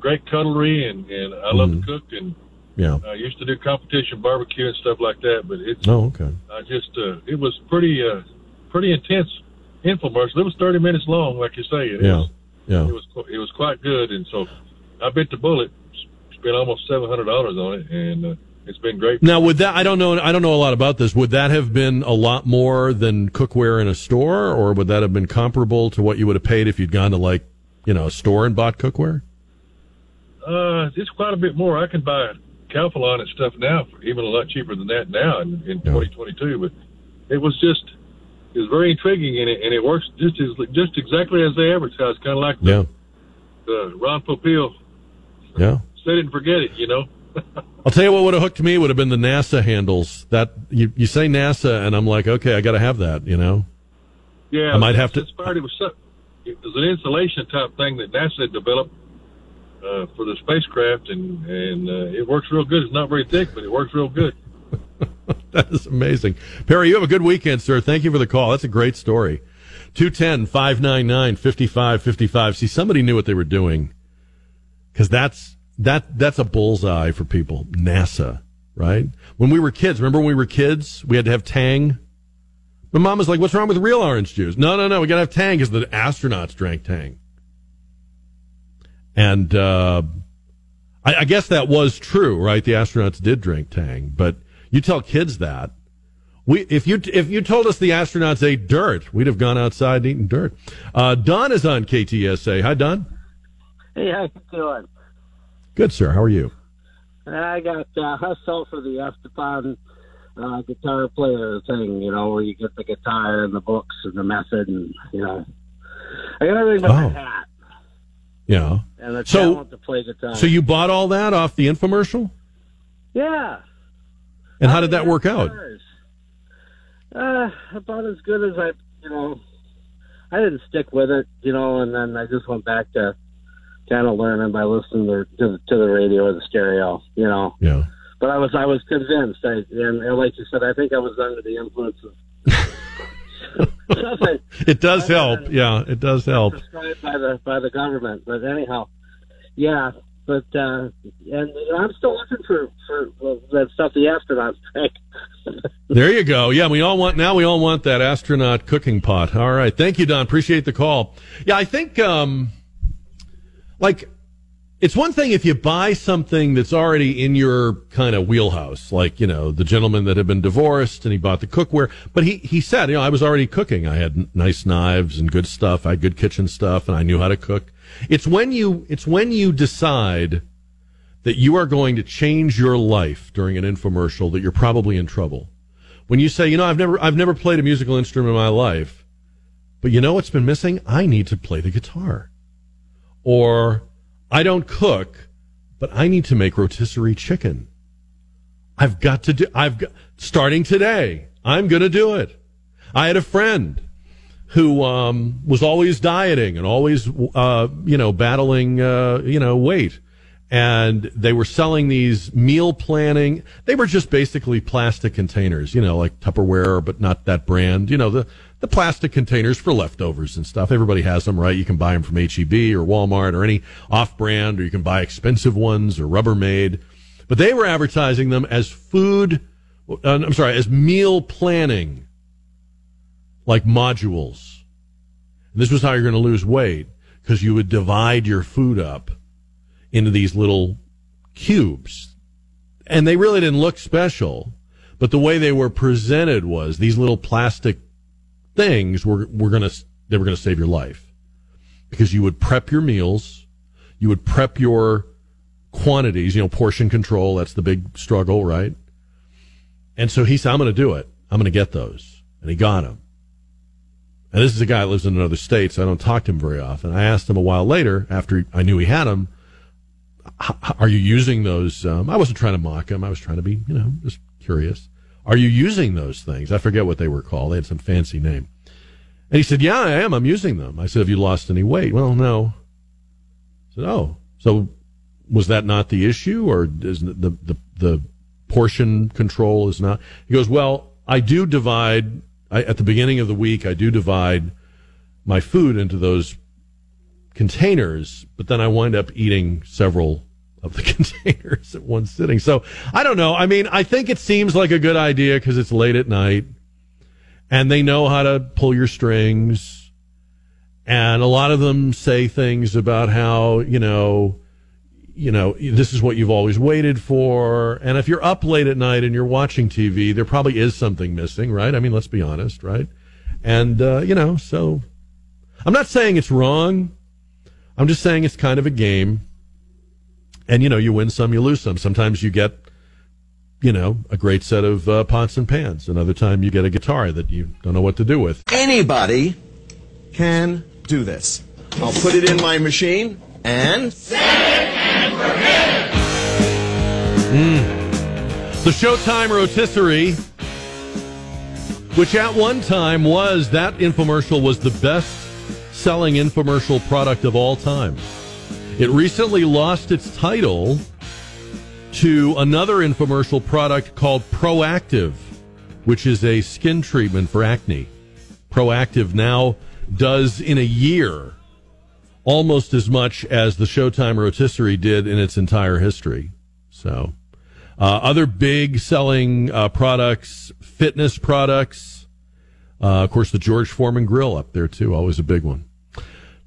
great cutlery and and I love Mm-hmm. to cook and Yeah. I used to do competition barbecue and stuff like that. But it's Oh, okay. I just uh, it was pretty uh, pretty intense infomercial. It was thirty minutes long, like you say. It Yeah. was, Yeah. it was it was quite good, and so I bit the bullet. Spent almost seven hundred dollars on it, and uh, it's been great. Now, would that? I don't know. I don't know a lot about this. Would that have been a lot more than cookware in a store, or would that have been comparable to what you would have paid if you'd gone to like, you know, a store and bought cookware? Uh, it's quite a bit more. I can buy Calphalon and stuff now, for even a lot cheaper than that now in, in Yeah. 2022. But it was just, it was very intriguing, and it, and it works just as just exactly as they advertised, kind of like the, Yeah. the Ron Popeil Yeah. set it and forget it, you know. *laughs* I'll tell you what would have hooked me would have been the NASA handles. That you, you say NASA, and I'm like, okay, I got to have that. You know. yeah, I might have to- Inspired. It was so, it was an insulation type thing that NASA had developed. Uh, for the spacecraft, and and uh, it works real good. It's not very thick, but it works real good. *laughs* That is amazing. Perry, you have a good weekend, sir. Thank you for the call. That's a great story. 210 599 5555. See, somebody knew what they were doing because that's, that, that's a bullseye for people. NASA, right? When we were kids, remember when we were kids, we had to have Tang? My mom was like, what's wrong with real orange juice? No, no, no. We got to have Tang because the astronauts drank Tang. And, uh, I, I guess that was true, right? The astronauts did drink Tang, but you tell kids that. We, if you if you told us the astronauts ate dirt, we'd have gone outside and eaten dirt. Uh, Don is on KTSA. Hi, Don. Hey, how you doing? Good, sir. How are you? I got uh, hustle for the Estefan uh, guitar player thing, you know, where you get the guitar and the books and the method, and you know, I got everything but Oh. the hat Yeah. and the So- talent to play guitar. So you bought all that off the infomercial, yeah. and how did that work out? Uh, about as good as I, you know, I didn't stick with it, you know, and then I just went back to kind of learning by listening to, to, the- to the radio or the stereo, you know. Yeah. But I was I was convinced. I, and, and like you said, I think I was under the influence of *laughs* something It does help. Yeah, it does help. prescribed by the by the government. But anyhow, yeah. But uh, and I'm still looking for for that stuff the astronauts take. *laughs* There you go. Yeah, we all want now. We all want that astronaut cooking pot. All right. Thank you, Don. Appreciate the call. Yeah, I think um, like it's one thing if you buy something that's already in your kind of wheelhouse, like you know the gentleman that had been divorced and he bought the cookware. But he he said, you know, I was already cooking. I had nice knives and good stuff. I had good kitchen stuff, and I knew how to cook. It's when you it's when you decide that you are going to change your life during an infomercial that you're probably in trouble. when you say, you know, I've never I've never played a musical instrument in my life, but you know what's been missing? I need to play the guitar. Or I don't cook, but I need to make rotisserie chicken. I've got to do I've got starting today. I'm going to do it. I had a friend who um, was always dieting and always, uh, you know, battling, uh, you know, weight. And they were selling these meal planning. They were just basically plastic containers, you know, like Tupperware, but not that brand. You know, the, the plastic containers for leftovers and stuff. Everybody has them, right? You can buy them from HEB or Walmart or any off brand, or you can buy expensive ones or Rubbermaid. But they were advertising them as food, uh, I'm sorry, as meal planning like modules. And this was how you're going to lose weight because you would divide your food up into these little cubes. And they really didn't look special, but the way they were presented was these little plastic things were, were going to, they were going to save your life because you would prep your meals. You would prep your quantities, you know, portion control. That's the big struggle, right? And so he said, I'm going to do it. I'm going to get those. And he got them. And this is a guy that lives in another state, so I don't talk to him very often. I asked him a while later, after I knew he had them, are you using those? Um, I wasn't trying to mock him. I was trying to be, you know, just curious. Are you using those things? I forget what they were called. They had some fancy name. And he said, Yeah, I am. I'm using them. I said, Have you lost any weight? Well, no. I said, Oh, so was that not the issue, or is the the the portion control is not? He goes, Well, I do divide I, at the beginning of the week, I do divide my food into those containers, but then I wind up eating several of the *laughs* containers at one sitting. So I don't know. I mean, I think it seems like a good idea because it's late at night and they know how to pull your strings. And a lot of them say things about how, you know, you know, this is what you've always waited for. And if you're up late at night and you're watching TV, there probably is something missing, right? I mean, let's be honest, right? And, uh, you know, so I'm not saying it's wrong. I'm just saying it's kind of a game. And, you know, you win some, you lose some. Sometimes you get, you know, a great set of uh, pots and pans. Another time you get a guitar that you don't know what to do with. Anybody can do this. I'll put it in my machine and. Mm. The Showtime rotisserie, which at one time was that infomercial was the best selling infomercial product of all time. It recently lost its title to another infomercial product called Proactiv, which is a skin treatment for acne. Proactiv now does in a year almost as much as the Showtime rotisserie did in its entire history. So, uh, other big selling uh, products, fitness products. Uh, of course, the George Foreman grill up there too, always a big one.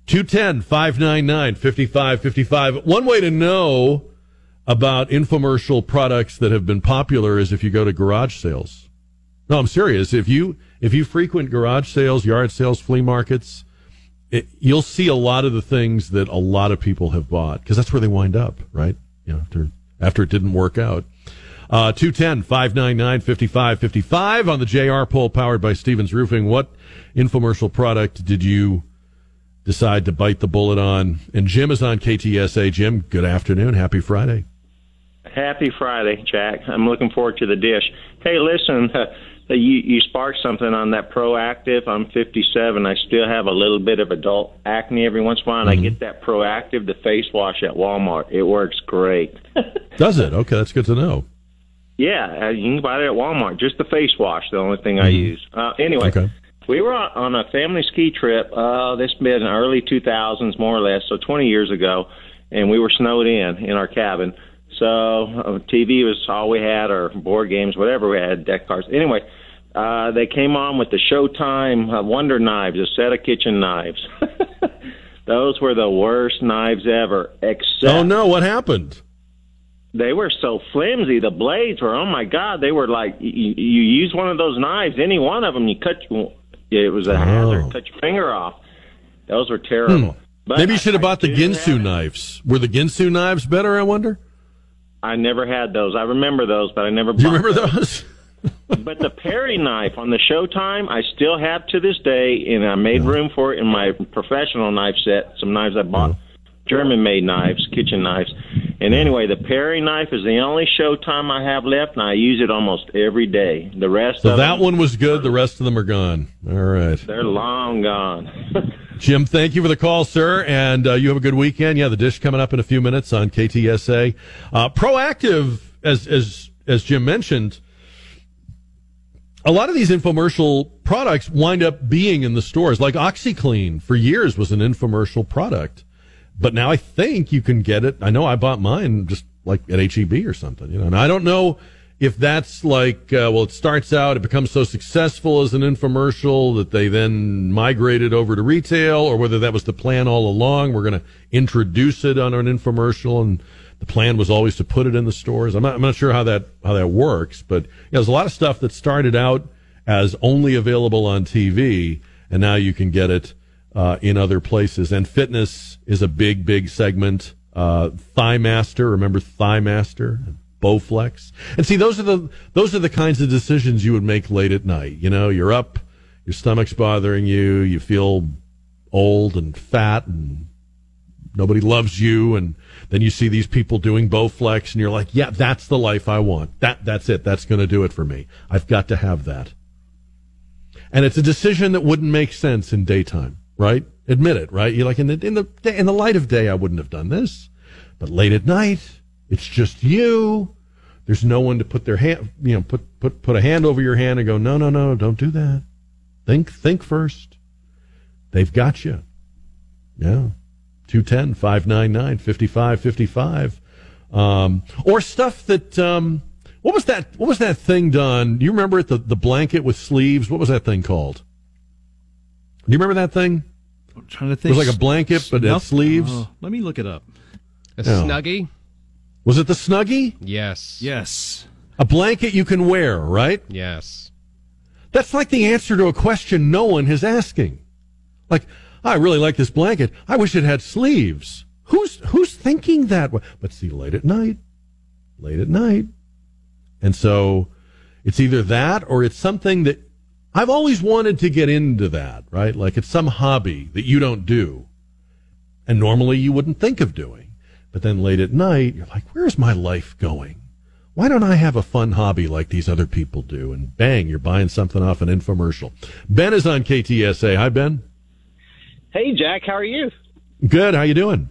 210 599 5555. One way to know about infomercial products that have been popular is if you go to garage sales. No, I'm serious. If you if you frequent garage sales, yard sales, flea markets, it, you'll see a lot of the things that a lot of people have bought because that's where they wind up, right? You know, after after it didn't work out. Uh, 210 599 5555 on the JR poll powered by Stevens Roofing. What infomercial product did you decide to bite the bullet on? And Jim is on KTSA. Jim, good afternoon. Happy Friday. Happy Friday, Jack. I'm looking forward to the dish. Hey, listen, *laughs* uh, you you sparked something on that proactiv. I'm 57. I still have a little bit of adult acne every once in a while, and mm-hmm. I get that proactiv, the face wash at Walmart. It works great. *laughs* Does it? Okay, that's good to know. Yeah, uh, you can buy it at Walmart. Just the face wash, the only thing mm-hmm. I use. Uh, anyway, okay. We were on a family ski trip. Uh, this been early 2000s, more or less, so 20 years ago, and we were snowed in in our cabin. So uh, TV was all we had, or board games, whatever we had, deck cards. Anyway, uh, they came on with the Showtime uh, Wonder Knives, a set of kitchen knives. *laughs* Those were the worst knives ever. Except oh no, what happened? They were so flimsy. The blades were oh my god, they were like you, you use one of those knives, any one of them, you cut. Yeah, it was a oh. hazard. Cut your finger off. Those were terrible. Hmm. But Maybe you should have bought the Ginsu knives. Were the Ginsu knives better? I wonder. I never had those. I remember those, but I never. Do you remember those? *laughs* but the paring knife on the Showtime, I still have to this day, and I made room for it in my professional knife set. Some knives I bought, German made knives, kitchen knives. And anyway, the paring knife is the only Showtime I have left, and I use it almost every day. The rest So of that them, one was good. The rest of them are gone. All right. they're long gone. *laughs* Jim, thank you for the call, sir, and uh, you have a good weekend. Yeah, the dish coming up in a few minutes on KTSA. Uh, proactiv, as as as Jim mentioned, a lot of these infomercial products wind up being in the stores. Like OxiClean for years was an infomercial product, but now I think you can get it. I know I bought mine just like at HEB or something, you know. And I don't know if that's like uh, well, it starts out, it becomes so successful as an infomercial that they then migrated over to retail, or whether that was the plan all along. We're going to introduce it on an infomercial and the plan was always to put it in the stores. I'm not, I'm not sure how that how that works, but you know, there's a lot of stuff that started out as only available on TV, and now you can get it uh, in other places. And fitness is a big, big segment. Uh, ThighMaster, remember ThighMaster, Bowflex, and see those are the those are the kinds of decisions you would make late at night. You know, you're up, your stomach's bothering you, you feel old and fat and nobody loves you and then you see these people doing bowflex and you're like yeah that's the life i want. That that's it. That's going to do it for me. I've got to have that. And it's a decision that wouldn't make sense in daytime right admit it right you're like in the in the in the light of day i wouldn't have done this but late at night it's just you there's no one to put their hand you know put put put a hand over your hand and go no no no don't do that think think first they've got you yeah 210 599 5555. Um, or stuff that, um, what was that? What was that thing done? Do you remember it? The, the blanket with sleeves? What was that thing called? Do you remember that thing? I'm trying to It think. was like a blanket, but it had Snuff- sleeves. Oh, let me look it up. A Yeah. snuggie? Was it the Snuggie? Yes. Yes. A blanket you can wear, right? Yes. That's like the answer to a question no one is asking. Like, I really like this blanket. I wish it had sleeves. Who's who's thinking that way? But see, late at night, late at night, and so it's either that or it's something that I've always wanted to get into. That right, like it's some hobby that you don't do, and normally you wouldn't think of doing. But then late at night, you're like, where's my life going? Why don't I have a fun hobby like these other people do? And bang, you're buying something off an infomercial. Ben is on KTSA. Hi, Ben. Hey, Jack, how are you? Good. How you doing?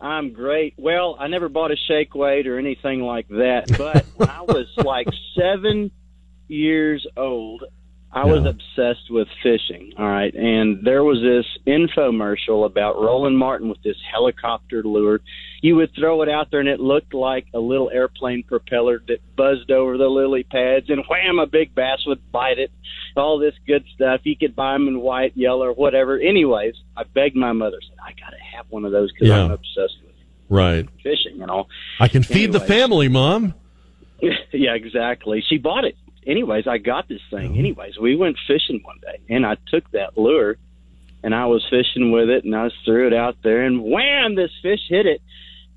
I'm great. Well, I never bought a shake weight or anything like that, but I was like *laughs* seven years old, I was obsessed with fishing. All right. And there was this infomercial about Roland Martin with this helicopter lure. You would throw it out there and it looked like a little airplane propeller that buzzed over the lily pads and wham, a big bass would bite it. All this good stuff. You could buy them in white, yellow, whatever. Anyways, I begged my mother, said, I got to have one of those because Yeah. I'm obsessed with Right. fishing, you know. I can feed the family, Mom. *laughs* yeah, exactly. She bought it. Anyways, I got this Oh. thing. Anyways, we went fishing one day, and I took that lure, and I was fishing with it, and I threw it out there, and wham! This fish hit it,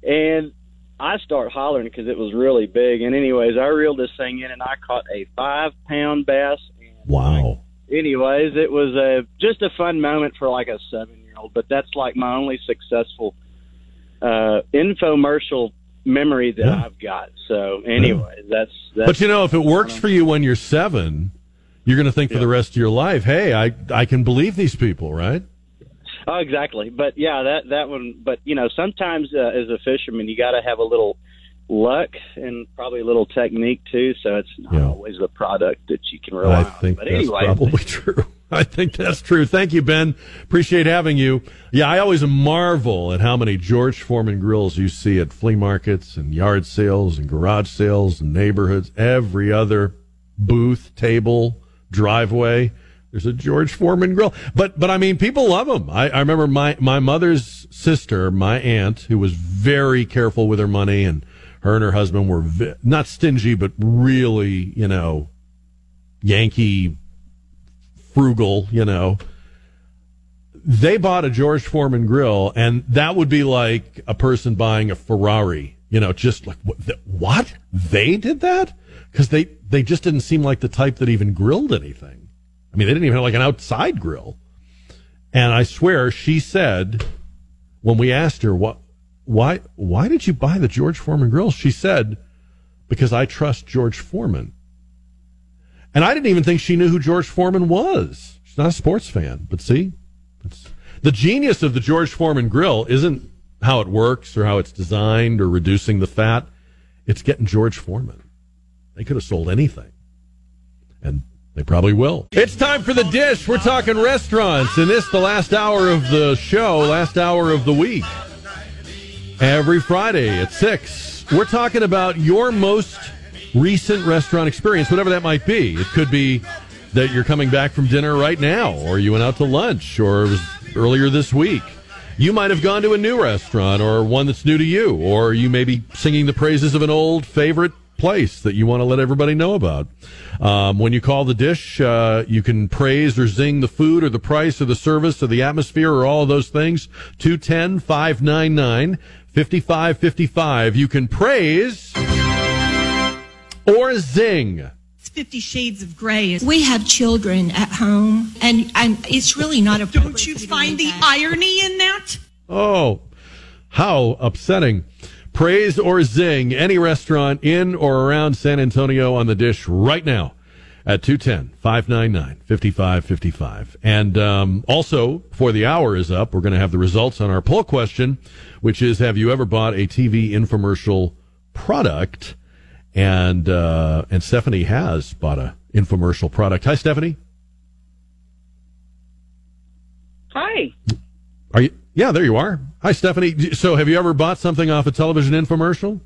and I start hollering because it was really big. And anyways, I reeled this thing in, and I caught a five pound bass. Wow. Anyways, it was a just a fun moment for like a seven year old, but that's like my only successful uh, infomercial memory that Yeah. I've got. So, anyways, that's that's. But you know, if it works for you when you're seven, you're going to think for the rest of your life, hey, I, I can believe these people, right? Oh, exactly. But yeah, that that one. But you know, sometimes uh, as a fisherman, you got to have a little luck and probably a little technique too. So it's not always the product that you can rely I on. think But that's anyway, probably *laughs* true. I think that's true. Thank you, Ben. Appreciate having you. Yeah, I always marvel at how many George Foreman grills you see at flea markets and yard sales and garage sales and neighborhoods. Every other booth, table, driveway, there's a George Foreman grill. But but I mean, people love them. I, I remember my my mother's sister, my aunt, who was very careful with her money, and her and her husband were vi- not stingy, but really, you know, Yankee frugal, you know. They bought a George Foreman grill, and that would be like a person buying a Ferrari. You know, just like what? th- what? They did that because they they just didn't seem like the type that even grilled anything. I mean, they didn't even have like an outside grill. And I swear she said when we asked her what why why did you buy the George Foreman grill? She said because I trust George Foreman. And I didn't even think she knew who George Foreman was. She's not a sports fan, but see, the genius of the George Foreman grill isn't how it works or how it's designed or reducing the fat. It's getting George Foreman. They could have sold anything. And they probably will. It's time for the dish. We're talking restaurants, and this the last hour of the show, last hour of the week. Every Friday at six, we're talking about your most recent restaurant experience, whatever that might be. It could be that you're coming back from dinner right now, or you went out to lunch, or it was earlier this week. You might have gone to a new restaurant or one that's new to you, or you may be singing the praises of an old favorite place that you want to let everybody know about. Um, when you call the dish, uh, you can praise or zing the food or the price or the service or the atmosphere or all those things. 210 599 5555. You can praise or zing. It's Fifty Shades of Grey. We have children at home, and, and it's really not a. Don't you find the irony in that? Oh, how upsetting. Praise or zing any restaurant in or around San Antonio on the dish right now at 210 599 5555. And um, also, before the hour is up, we're going to have the results on our poll question, which is Have you ever bought a TV infomercial product? and uh, and Stephanie has bought a infomercial product. Hi, Stephanie. Hi. Are you? Yeah, there you are. Hi, Stephanie. So, have you ever bought something off a television infomercial?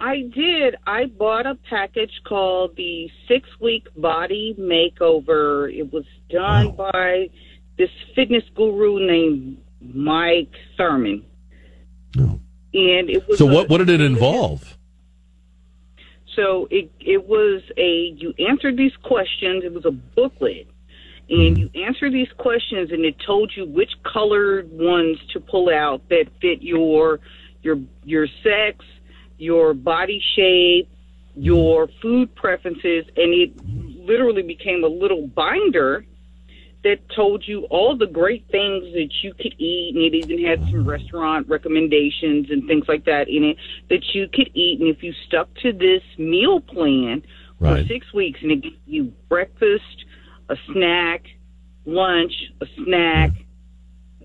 I did. I bought a package called the Six Week Body Makeover. It was done wow. by this fitness guru named Mike Thurmond. Oh. And it was. So, what, what did it involve? So it it was a you answered these questions. It was a booklet, and mm-hmm. you answered these questions, and it told you which colored ones to pull out that fit your your your sex, your body shape, your food preferences, and it literally became a little binder that told you all the great things that you could eat, and it even had some restaurant recommendations and things like that in it that you could eat. And if you stuck to this meal plan right. for six weeks, and it gave you breakfast, a snack, lunch, a snack,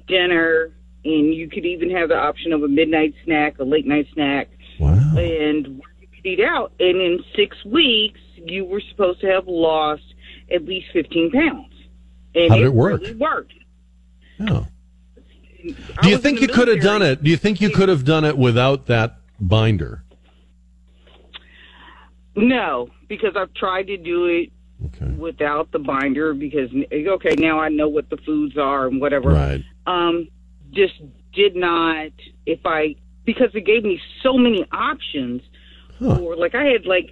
dinner, and you could even have the option of a midnight snack, a late night snack, wow. and you could eat out. And in six weeks, you were supposed to have lost at least 15 pounds. And How did it, it work? Really worked. Oh. Do you think you could have done it? Do you think you could have done it without that binder? No, because I've tried to do it okay. without the binder because okay, now I know what the foods are and whatever. Right. Um, just did not if I because it gave me so many options Huh. for like I had like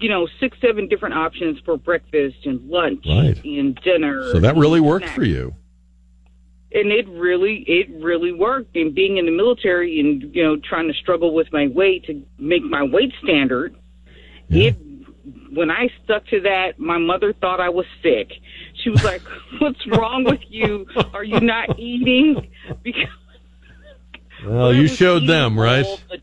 you know six seven different options for breakfast and lunch Right. and dinner. So that really worked snacks. for you. and it really it really worked and being in the military and you know trying to struggle with my weight to make my weight standard Yeah. it when i stuck to that my mother thought i was sick she was like *laughs* what's wrong with you are you not eating *laughs* because Well, you showed them, right? the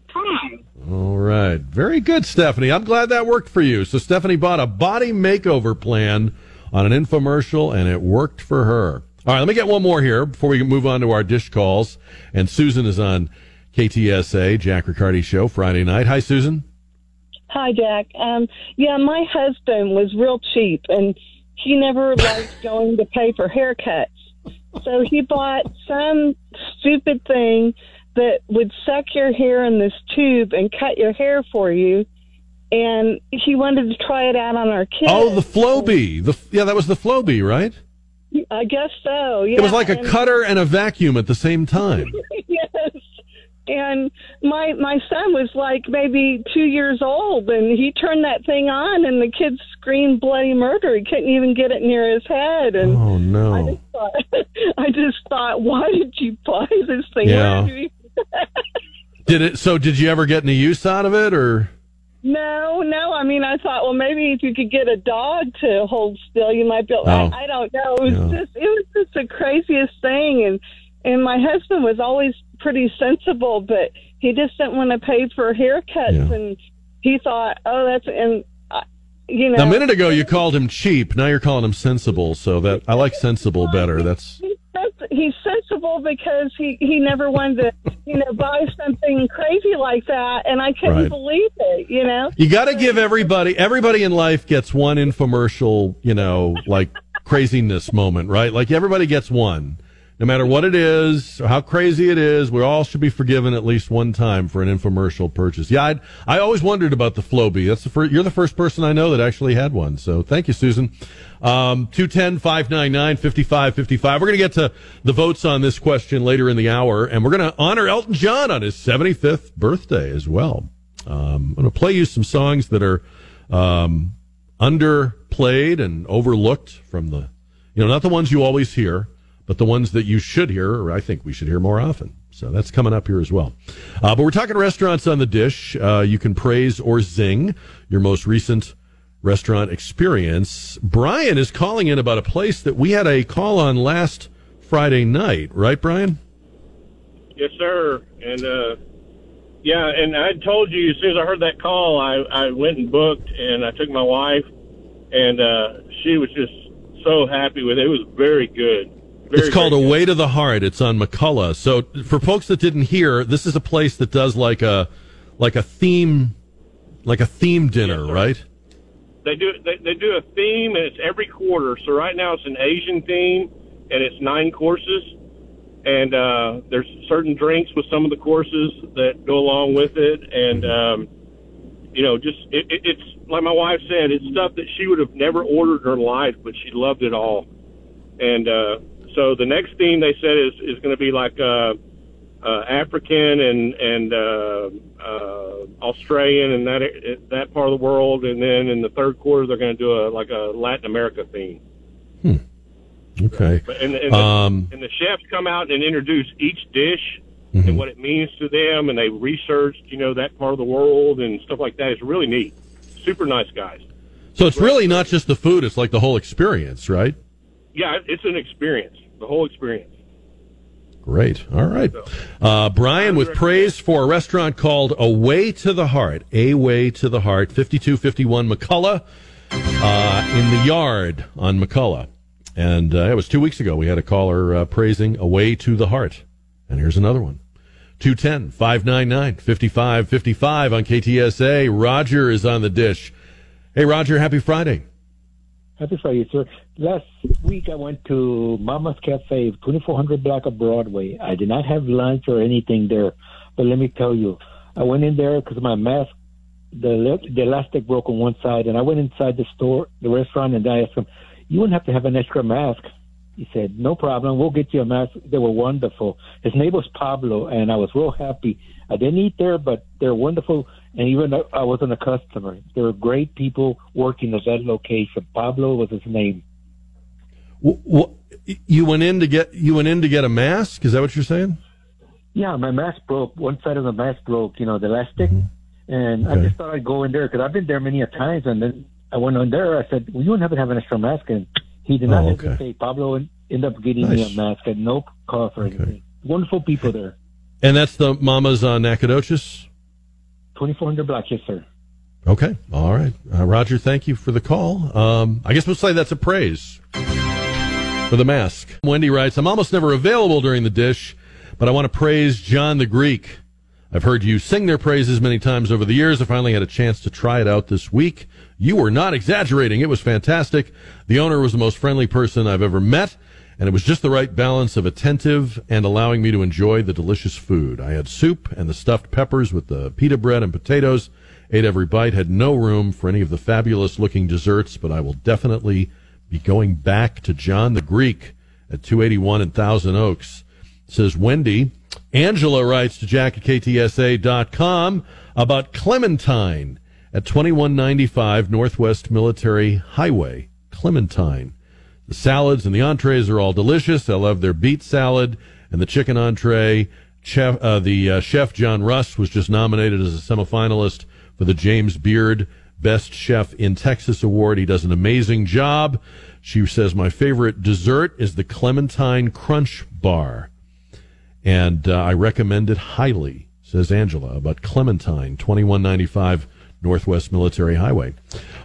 All right. Very good, Stephanie. I'm glad that worked for you. So Stephanie bought a body makeover plan on an infomercial and it worked for her. All right, let me get one more here before we move on to our dish calls. And Susan is on KTSA, Jack Riccardi Show, Friday night. Hi, Susan. Hi, Jack. Um, yeah, my husband was real cheap, and he never *laughs* liked going to pay for haircuts. So he bought some stupid thing that would suck your hair in this tube and cut your hair for you. And he wanted to try it out on our kids. Oh, the Flowbee. The yeah, that was the Flowbee, right? I guess so. Yeah. it was like a and- cutter and a vacuum at the same time. *laughs* yes. And my my son was like maybe two years old, and he turned that thing on, and the kid screamed bloody murder. He couldn't even get it near his head, and Oh no. I just thought, *laughs* I just thought, why did you buy this thing? Yeah. Where do you- Did it? So, did you ever get any use out of it, or? No, no. I mean, I thought, well, maybe if you could get a dog to hold still, you might be. Able, Oh. I, I don't know. It was Yeah. just, it was just the craziest thing, and and my husband was always pretty sensible, but he just didn't want to pay for haircuts, Yeah. and he thought, oh, that's and uh, you know. Now, a minute ago, you called him cheap. Now you're calling him sensible. So that I like sensible better. That's He's sensible because he he never wanted to, you know, buy something crazy like that, and I couldn't Right. believe it. You know, you got to give everybody. Everybody in life gets one infomercial. You know, like craziness moment, right? Like everybody gets one. No matter what it is, or how crazy it is, we all should be forgiven at least one time for an infomercial purchase. Yeah, I'd, I always wondered about the Flowbee. That's the you're the first person I know that actually had one. So thank you, Susan. Um, 210-599-5555. We're going to get to the votes on this question later in the hour, and we're going to honor Elton John on his 75th birthday as well. Um, I'm going to play you some songs that are um, underplayed and overlooked from the, you know, not the ones you always hear, but the ones that you should hear, or I think we should hear more often. So that's coming up here as well. Uh, but we're talking restaurants on the dish. Uh, you can praise or zing your most recent restaurant experience. Brian is calling in about a place that we had a call on last Friday night, right, Brian? Yes, sir. And uh, yeah, and I told you as soon as I heard that call, I I went and booked, and I took my wife, and uh, she was just so happy with it. It was very good. Very, it's called very Away to the Heart. It's on McCullough. So for folks that didn't hear, this is a place that does like a like a theme like a theme dinner, right? They do they, they do a theme, and it's every quarter. So right now it's an Asian theme, and it's nine courses. And uh, there's certain drinks with some of the courses that go along with it, and um, you know, just it, it, it's like my wife said, it's stuff that she would have never ordered in her life, but she loved it all. And uh, so the next theme they said is is going to be like uh, uh, African and and uh, uh, Australian and that that part of the world, and then in the third quarter they're going to do a like a Latin America theme. Okay. But and, and, the, Um, and the chefs come out and introduce each dish Mm-hmm. and what it means to them, and they researched you know that part of the world and stuff like that. It's really neat. Super nice guys. So it's really not just the food; it's like the whole experience, right? Yeah, it's an experience. The whole experience. Great. All right. Uh, Brian with praise for a restaurant called Away to the Heart. A Way to the Heart, 5251 McCullough, uh, in the yard on McCullough. And uh, it was two weeks ago. We had a caller uh, praising Away to the Heart. And here's another one 210 599 5555 on KTSA. Roger is on the dish. Hey, Roger, happy Friday. Happy Friday, sir. Last week I went to Mama's Cafe, 2400 block of Broadway. I did not have lunch or anything there, but let me tell you, I went in there because my mask, the the elastic broke on one side, and I went inside the store, the restaurant, and I asked him, "You wouldn't have to have an extra mask." He said, "No problem, we'll get you a mask." They were wonderful. His name was Pablo, and I was real happy. I didn't eat there, but they're wonderful. And even though I wasn't a customer, there were great people working at that location. Pablo was his name. You went in to get you went in to get a mask. Is that what you're saying? Yeah, my mask broke. One side of the mask broke, you know, the elastic. Mm-hmm. And I just thought I'd go in there because I've been there many a times. And then I went on there. I said, well, you don't have to have an extra mask. And he did not Oh, okay. say. Pablo ended up getting me a mask at no cost or anything. Wonderful people there. And that's the Mamas on Nacogdoches. 2400 block, yes, sir. Okay, all right, uh, Roger. Thank you for the call. Um, I guess we'll say that's a praise for the mask. Wendy writes, "I'm almost never available during the dish, but I want to praise John the Greek. I've heard you sing their praises many times over the years. I finally had a chance to try it out this week. You were not exaggerating. It was fantastic. The owner was the most friendly person I've ever met." And it was just the right balance of attentive and allowing me to enjoy the delicious food. I had soup and the stuffed peppers with the pita bread and potatoes. Ate every bite, had no room for any of the fabulous looking desserts, but I will definitely be going back to John the Greek at 281 and Thousand Oaks. Says Wendy. Angela writes to Jack at KTSA.com about Clementine at 2195 Northwest Military Highway. Clementine. The salads and the entrees are all delicious. I love their beet salad and the chicken entree. Chef, uh, the uh, chef John Russ was just nominated as a semifinalist for the James Beard Best Chef in Texas Award. He does an amazing job. She says, My favorite dessert is the Clementine Crunch Bar. And uh, I recommend it highly, says Angela, about Clementine, 2195 Northwest Military Highway.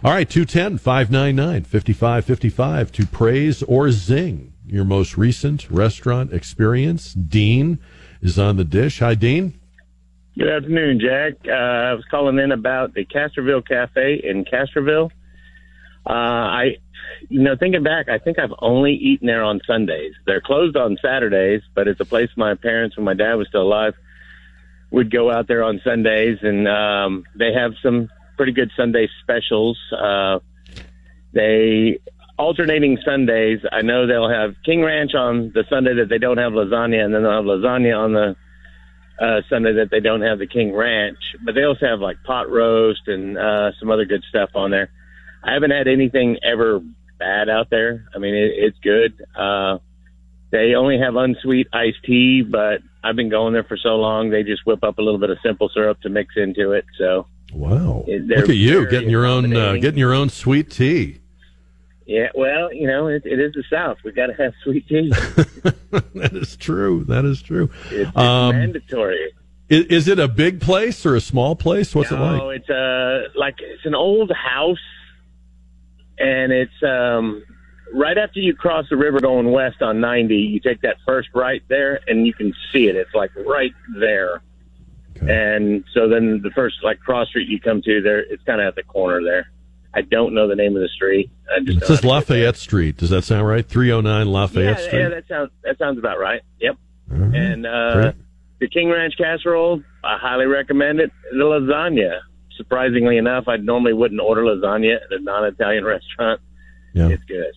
All right, 210 599 5555 to praise or zing your most recent restaurant experience. Dean is on the dish. Hi, Dean. Good afternoon, Jack. Uh, I was calling in about the Castroville Cafe in Castroville. Uh, I, you know, thinking back, I think I've only eaten there on Sundays. They're closed on Saturdays, but it's a place my parents, when my dad was still alive, would go out there on Sundays, and um, they have some pretty good Sunday specials. Uh, they alternating Sundays. I know they'll have King Ranch on the Sunday that they don't have lasagna, and then they'll have lasagna on the uh, Sunday that they don't have the King Ranch. But they also have like pot roast and uh, some other good stuff on there. I haven't had anything ever bad out there. I mean, it, it's good. Uh, they only have unsweet iced tea, but I've been going there for so long. They just whip up a little bit of simple syrup to mix into it. So wow, look at you getting your own uh, getting your own sweet tea. Yeah, well, you know, it, it is the South. We got to have sweet tea. *laughs* that is true. That is true. It's, it's Um, mandatory. Is, is it a big place or a small place? What's it like? no, like? it's uh like it's an old house, and it's um right after you cross the river going west on 90. You take that first right there, and you can see it. It's like right there. And so then the first like cross street you come to there, it's kind of at the corner there. I don't know the name of the street. I just It says Lafayette Street. Does that sound right? 309 Lafayette yeah, Street. yeah, that sounds that sounds about right. Yep. And uh, Great. the King Ranch casserole, I highly recommend it. The lasagna, surprisingly enough, I normally wouldn't order lasagna at a non-Italian *laughs* restaurant. Yeah. It's good.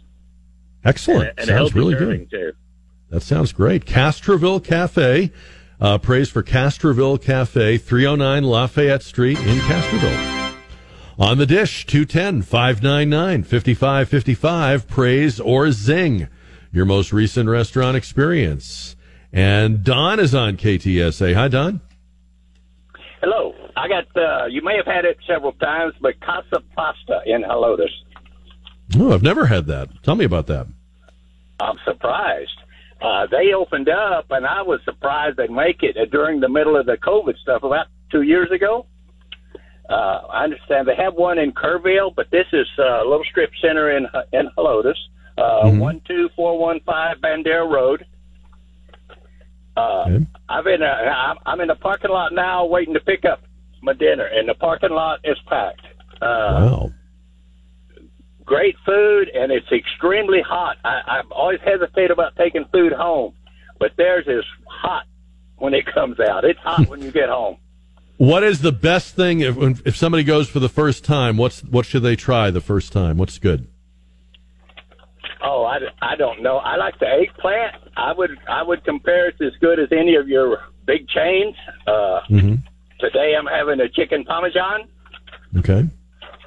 Excellent. And, and sounds really good. too. That sounds great. Castroville Cafe. Uh, praise for Castroville Cafe, 309 Lafayette Street in Castroville. On the dish, 210 599 5555. Praise or zing your most recent restaurant experience. And Don is on KTSA. Hi, Don. Hello. I got, uh, you may have had it several times, but Casa Pasta in Helotes. Oh, I've never had that. Tell me about that. I'm surprised. Uh, they opened up, and I was surprised they make it during the middle of the COVID stuff about two years ago. Uh, I understand they have one in Kerrville, but this is uh, a little strip center in in Helotes, uh, one two four one five Bandera Road. Uh, I've been uh, I'm- I'm in the parking lot now, waiting to pick up my dinner, and the parking lot is packed. Uh, wow. Great food and it's extremely hot. I, I've always hesitated about taking food home, but theirs is hot when it comes out. It's hot when you get home. *laughs* What is the best thing if, if somebody goes for the first time? What's what should they try the first time? What's good? Oh, I, I don't know. I like the eggplant. I would I would compare it as good as any of your big chains. Uh, Mm-hmm. today I'm having a chicken parmesan. Okay.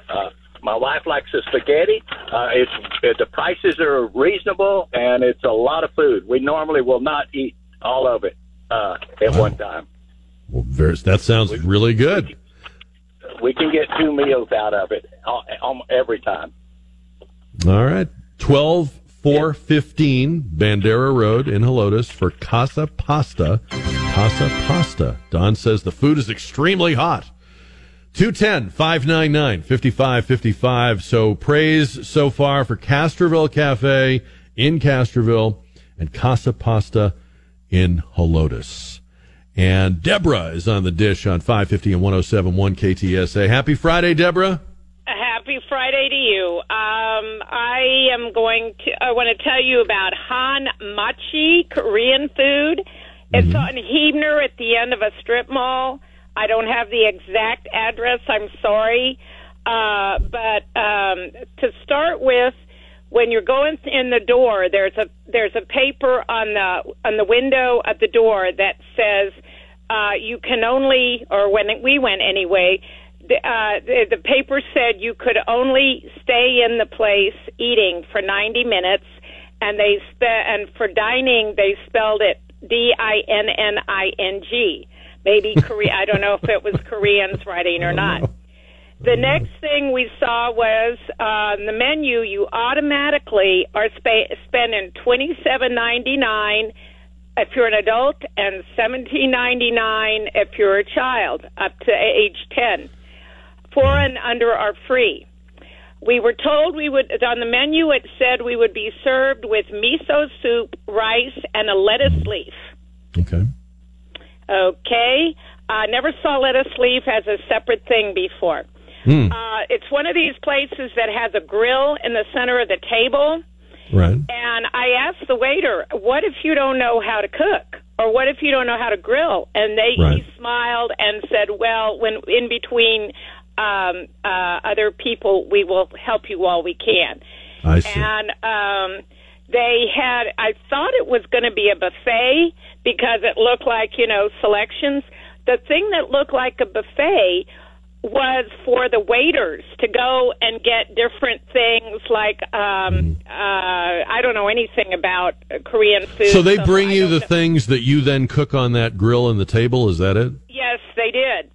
Uh, my wife likes the spaghetti. Uh, it's it, the prices are reasonable and it's a lot of food. We normally will not eat all of it uh, at one time. Well, that sounds really good. We can get two meals out of it uh, um, every time. All right. 12 4 15 Bandera Road in Helotes for Casa Pasta. Casa Pasta. Don says the food is extremely hot. 210 599 5555. So praise so far for Castroville Cafe in Castroville and Casa Pasta in Helotes. And Deborah is on the dish on 550 and 1071 KTSA. Happy Friday, Deborah. Happy Friday to you. Um, I am going to. I want to tell you about Han Machi Korean food. It's on Huebner at the end of a strip mall. I don't have the exact address. I'm sorry, uh, but um, to start with, when you're going in the door, there's a there's a paper on the on the window at the door that says uh, you can only, or when we went anyway, the, uh, the, the paper said you could only stay in the place eating for 90 minutes, and they spe- and for dining they spelled it D I N N I N G. Maybe Korea. I don't know if it was Korean's writing or not. The next thing we saw was uh, the menu. You automatically are spa- spending twenty seven ninety nine if you're an adult and seventeen ninety nine if you're a child up to age ten. Four and under are free. We were told we would on the menu. It said we would be served with miso soup, rice, and a lettuce leaf. Okay. Okay. I never saw lettuce leaf as a separate thing before. Hmm. Uh, it's one of these places that has a grill in the center of the table. Right. And I asked the waiter, "What if you don't know how to cook, or what if you don't know how to grill?" And they Right. he smiled and said, "Well, when in between um, uh, other people, we will help you all we can." I see. And um, they had, I thought it was going to be a buffet because it looked like you know selections. The thing that looked like a buffet was for the waiters to go and get different things like um uh I don't know anything about Korean food. So they bring I you the know. things that you then cook on that grill and the table. Is that it? Yes, they did.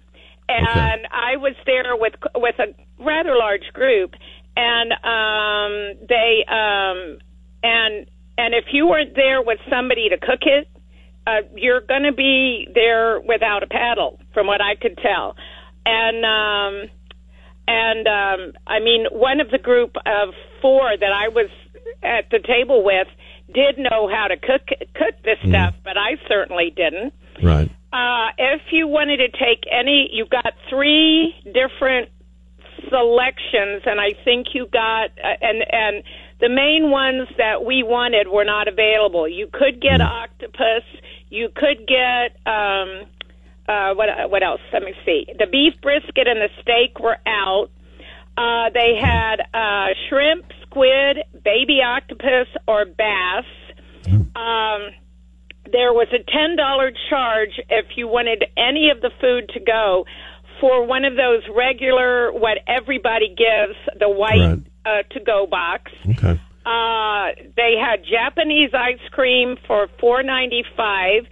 And I was there with with a rather large group and um they um and and if you weren't there with somebody to cook it, uh you're going to be there without a paddle from what I could tell. And um and um I mean one of the group of 4 that I was at the table with did know how to cook cook this stuff, but I certainly didn't. Right. Uh, if you wanted to take any, you got three different selections, and I think you got uh, and and the main ones that we wanted were not available. You could get octopus. You could get um, uh, what what else? Let me see. The beef brisket and the steak were out. Uh, they had uh, shrimp, squid, baby octopus, or bass. Um, there was a ten dollar charge if you wanted any of the food to go for one of those regular what everybody gives the white uh, to go box. Okay. Uh, they had Japanese ice cream for four ninety five.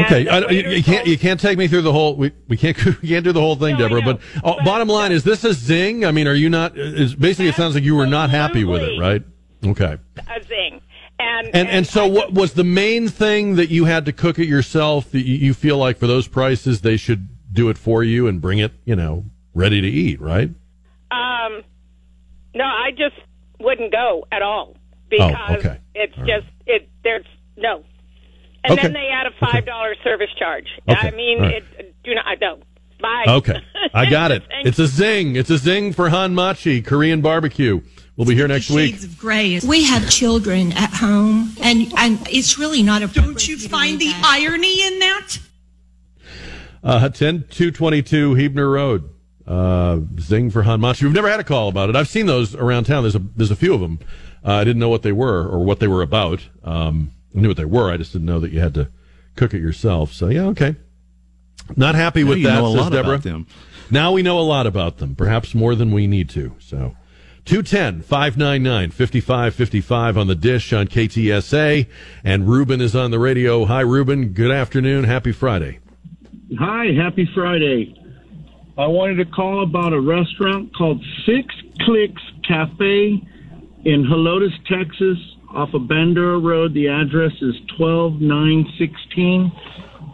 Okay, I, you, you can't you can't take me through the whole. We, we can't *laughs* we can't do the whole thing, Deborah. But, oh, bottom line is this a zing? I mean, are you not? Is basically it sounds like you were not happy with it, right? Okay. a zing. And And and so what was the main thing that you had to cook it yourself that you, you feel like for those prices they should do it for you and bring it, you know, ready to eat, right? Um, no, I just wouldn't go at all because Oh, okay. it's just it. There's no, and Okay. then they add a five dollar service charge. Okay. I mean, All right. it, do not. I don't. Bye. Okay, I *laughs* got it. It's a zing. It's a zing for Hanmachi Korean barbecue. We'll be here next week. Shades of gray. We have children at home, and, and it's really not a. Don't you find the irony in that? Uh, 10 222 Huebner Road. Uh, zing for Han Hanmachi. We've never had a call about it. I've seen those around town. There's a there's a few of them. Uh, I didn't know what they were or what they were about. Um, I knew what they were. I just didn't know that you had to cook it yourself. So yeah, okay. Not happy Now with you that. know a says lot about Deborah. them. Now we know a lot about them, perhaps more than we need to. So 210 599 5555 on the dish on KTSA. And Ruben is on the radio. Hi, Ruben. Good afternoon. Happy Friday. Hi, happy Friday. I wanted to call about a restaurant called Six Clicks Cafe in Helotes, Texas, off of Bandera Road. The address is 12916.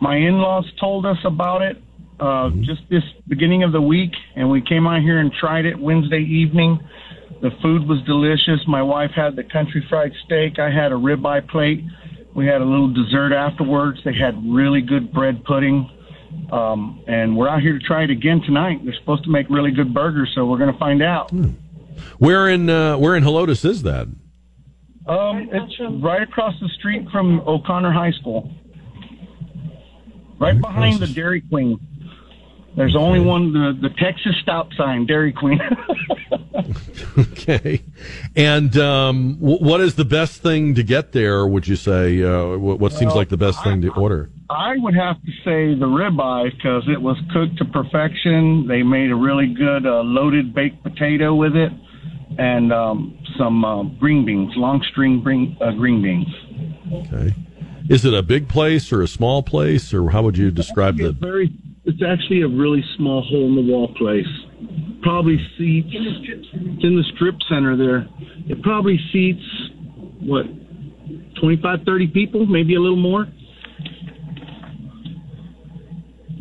My in laws told us about it uh, just this beginning of the week, and we came out here and tried it Wednesday evening. The food was delicious. My wife had the country fried steak. I had a ribeye plate. We had a little dessert afterwards. They had really good bread pudding. Um, and we're out here to try it again tonight. They're supposed to make really good burgers, so we're going to find out. Where in uh, where in Helotes is that? Um, it's right across the street from O'Connor High School, right behind the Dairy Queen. There's only one, the, the Texas stop sign, Dairy Queen. *laughs* okay. And um, what is the best thing to get there? Would you say? Uh, what, what seems Well, like the best thing to order? I would have to say the ribeye because it was cooked to perfection. They made a really good uh, loaded baked potato with it, and um, some uh, green beans, long string green, uh, green beans. Okay. Is it a big place or a small place, or how would you describe the? Very, it's actually a really small hole in the wall place. probably seats it's in the strip center there. It probably seats what 25, 30 people, maybe a little more.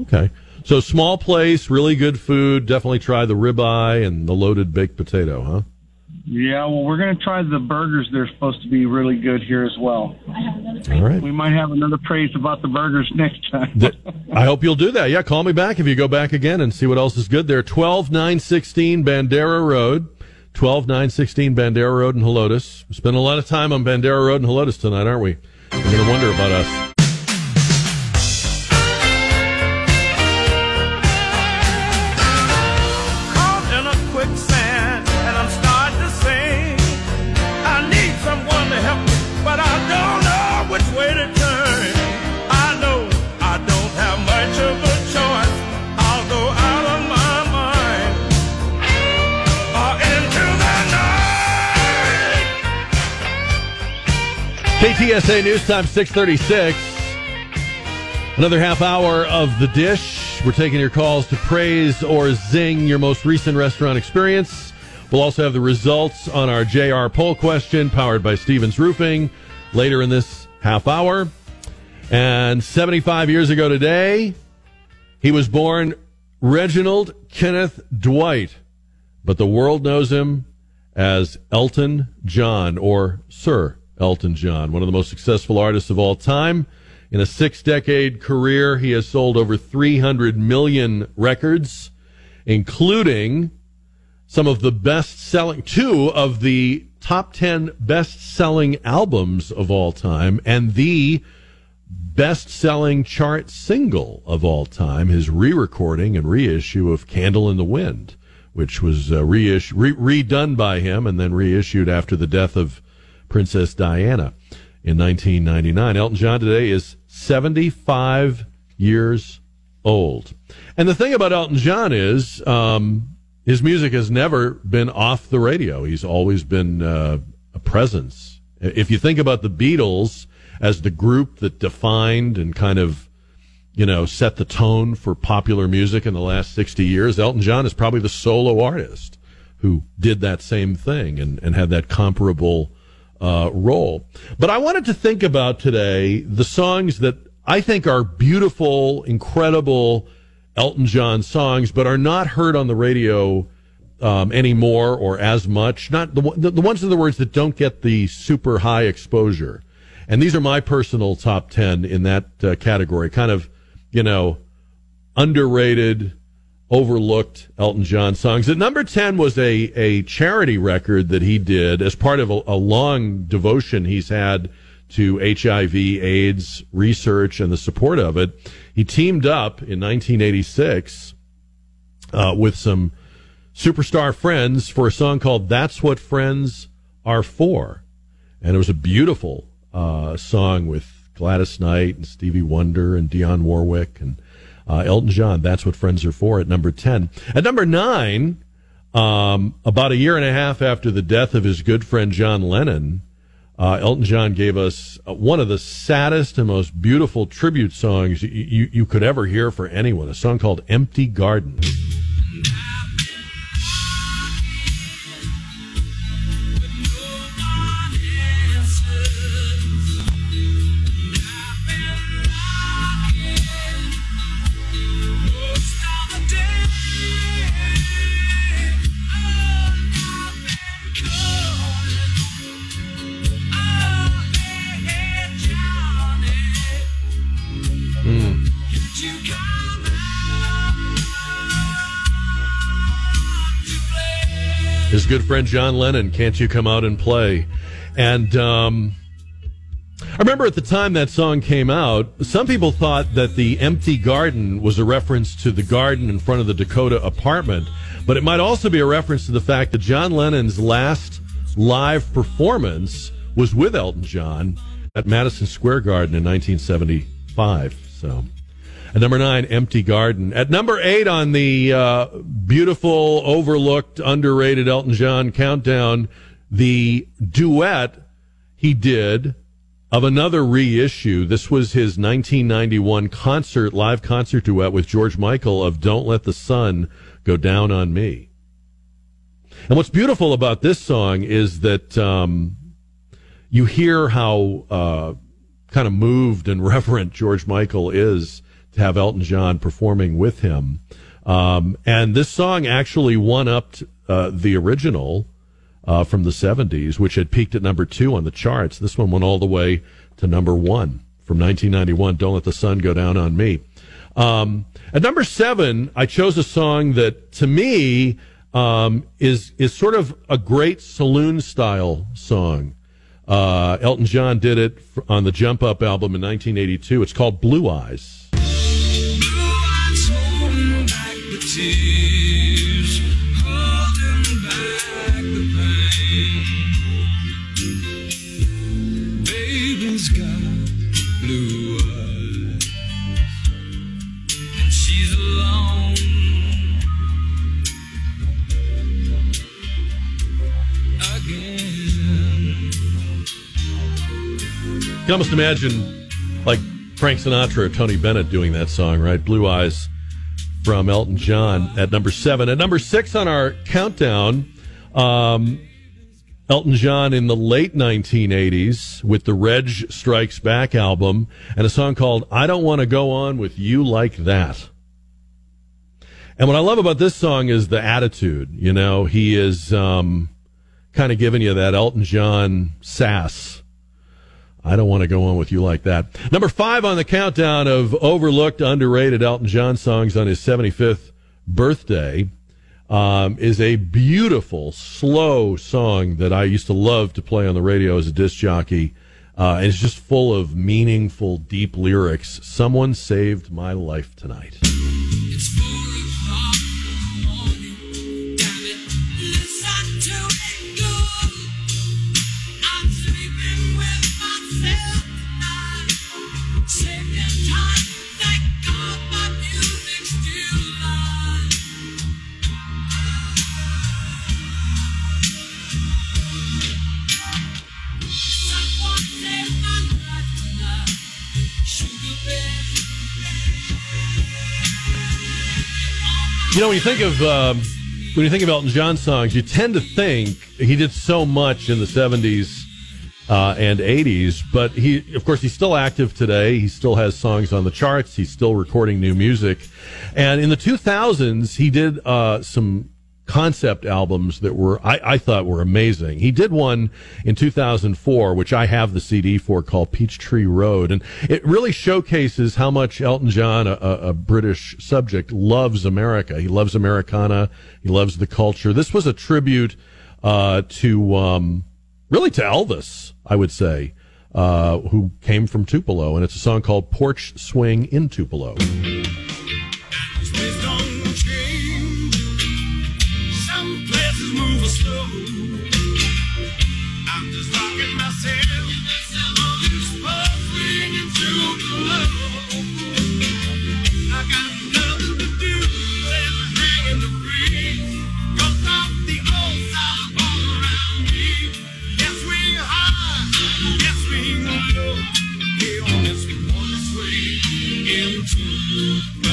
Okay. So small place, really good food. Definitely try the ribeye and the loaded baked potato, huh? Yeah, well, we're going to try the burgers. They're supposed to be really good here as well. All right. We might have another praise about the burgers *laughs* next time. I hope you'll do that. Yeah, call me back if you go back again and see what else is good there. 12916 Bandera Road. 12916 Bandera Road in Helotes. We spent a lot of time on Bandera Road in Helotes tonight, aren't we? You're going to wonder about us. KTSA News Time 636. Another half hour of the dish. We're taking your calls to praise or zing your most recent restaurant experience. We'll also have the results on our JR poll question powered by Stevens Roofing later in this half hour. And 75 years ago today, he was born Reginald Kenneth Dwight, but the world knows him as Elton John or Sir Elton John, one of the most successful artists of all time. In a six decade career, he has sold over 300 million records, including some of the best selling, two of the top 10 best selling albums of all time, and the best selling chart single of all time, his re recording and reissue of Candle in the Wind, which was uh, reissue, re- redone by him and then reissued after the death of Princess Diana in 1999. Elton John today is 75 years old. And the thing about Elton John is um, his music has never been off the radio. He's always been uh, a presence. If you think about the Beatles as the group that defined and kind of, you know, set the tone for popular music in the last 60 years, Elton John is probably the solo artist who did that same thing and, and had that comparable uh, role. But I wanted to think about today the songs that I think are beautiful, incredible Elton John songs, but are not heard on the radio um, anymore or as much. Not the, the, the ones, in the words, that don't get the super high exposure. And these are my personal top 10 in that uh, category. Kind of, you know, underrated, overlooked Elton John songs. At number 10 was a, a charity record that he did as part of a, a long devotion he's had to HIV AIDS research and the support of it. He teamed up in 1986 uh, with some superstar friends for a song called That's What Friends Are For. And it was a beautiful uh, song with Gladys Knight and Stevie Wonder and Dionne Warwick and uh, Elton John, that's what friends are for at number 10. At number nine, um, about a year and a half after the death of his good friend John Lennon, uh, Elton John gave us uh, one of the saddest and most beautiful tribute songs you, you, you could ever hear for anyone, a song called Empty Garden. His good friend John Lennon, Can't You Come Out and Play? And um, I remember at the time that song came out, some people thought that the empty garden was a reference to the garden in front of the Dakota apartment, but it might also be a reference to the fact that John Lennon's last live performance was with Elton John at Madison Square Garden in 1975. So. At number nine, Empty Garden. At number eight on the uh, beautiful, overlooked, underrated Elton John countdown, the duet he did of another reissue. This was his 1991 concert, live concert duet with George Michael of Don't Let the Sun Go Down on Me. And what's beautiful about this song is that um, you hear how uh, kind of moved and *laughs* reverent George Michael is to have Elton John performing with him. Um, and this song actually won up uh, the original uh, from the 70s, which had peaked at number two on the charts. This one went all the way to number one from 1991, Don't Let the Sun Go Down on Me. Um, at number seven, I chose a song that to me um, is is sort of a great saloon style song. Uh, Elton John did it on the Jump Up album in 1982. It's called Blue Eyes. Baby's got blue eyes, and she's alone. Again. You can almost imagine like Frank Sinatra or Tony Bennett doing that song, right? Blue Eyes from Elton John at number seven. At number six on our countdown, um, Elton John in the late 1980s with the Reg Strikes Back album and a song called I Don't Want to Go On With You Like That. And what I love about this song is the attitude. You know, he is um, kind of giving you that Elton John sass. I don't want to go on with you like that. Number five on the countdown of overlooked, underrated Elton John songs on his 75th birthday um, is a beautiful, slow song that I used to love to play on the radio as a disc jockey. Uh, and it's just full of meaningful, deep lyrics. Someone saved my life tonight. You know, when you think of um, when you think of Elton John songs, you tend to think he did so much in the seventies uh, and eighties, but he, of course, he's still active today. He still has songs on the charts. He's still recording new music, and in the two thousands, he did uh, some concept albums that were I, I, thought were amazing. He did one in 2004, which I have the CD for, called Peachtree Road, and it really showcases how much Elton John, a, a British subject, loves America. He loves Americana. He loves the culture. This was a tribute uh, to um, really to Elvis, I would say. Uh, who came from Tupelo, and it's a song called Porch Swing in Tupelo.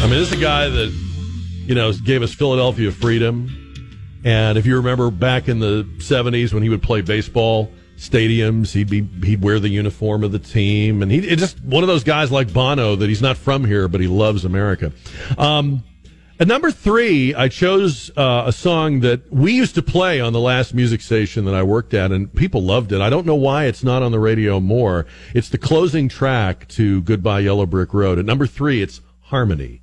I mean, this is a guy that, you know, gave us Philadelphia freedom. And if you remember back in the 70s when he would play baseball stadiums, he'd be he'd wear the uniform of the team, and he just one of those guys like Bono that he's not from here, but he loves America. Um, at number three, I chose uh, a song that we used to play on the last music station that I worked at, and people loved it. I don't know why it's not on the radio more. It's the closing track to Goodbye Yellow Brick Road. At number three, it's Harmony.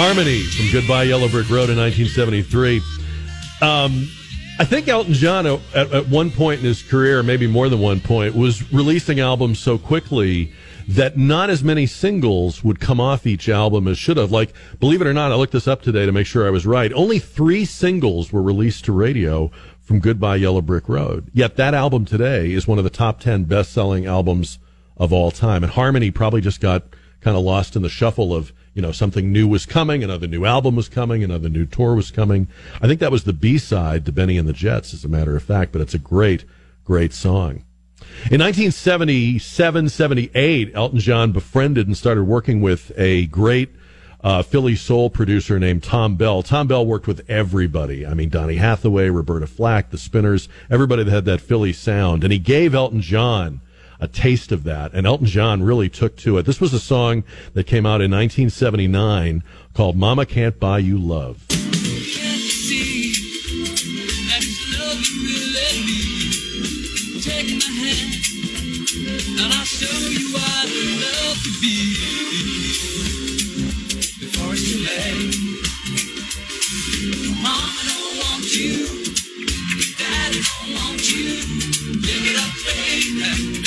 Harmony from Goodbye Yellow Brick Road in 1973. Um, I think Elton John, at, at, one point in his career, maybe more than one point, was releasing albums so quickly that not as many singles would come off each album as should have. Like, believe it or not, I looked this up today to make sure I was right. Only three singles were released to radio from Goodbye Yellow Brick Road. Yet that album today is one of the top 10 best selling albums of all time. And Harmony probably just got kind of lost in the shuffle of, you know, something new was coming, another new album was coming, another new tour was coming. I think that was the B side to Bennie and the Jets, as a matter of fact, but it's a great, great song. In 1977 78, Elton John befriended and started working with a great uh, Philly soul producer named Thom Bell. Thom Bell worked with everybody. I mean, Donny Hathaway, Roberta Flack, the Spinners, everybody that had that Philly sound. And he gave Elton John a taste of that. And Elton John really took to it. This was a song that came out in 1979 called Mama Can't Buy You Love. You, Daddy don't want you. Pick it up, baby,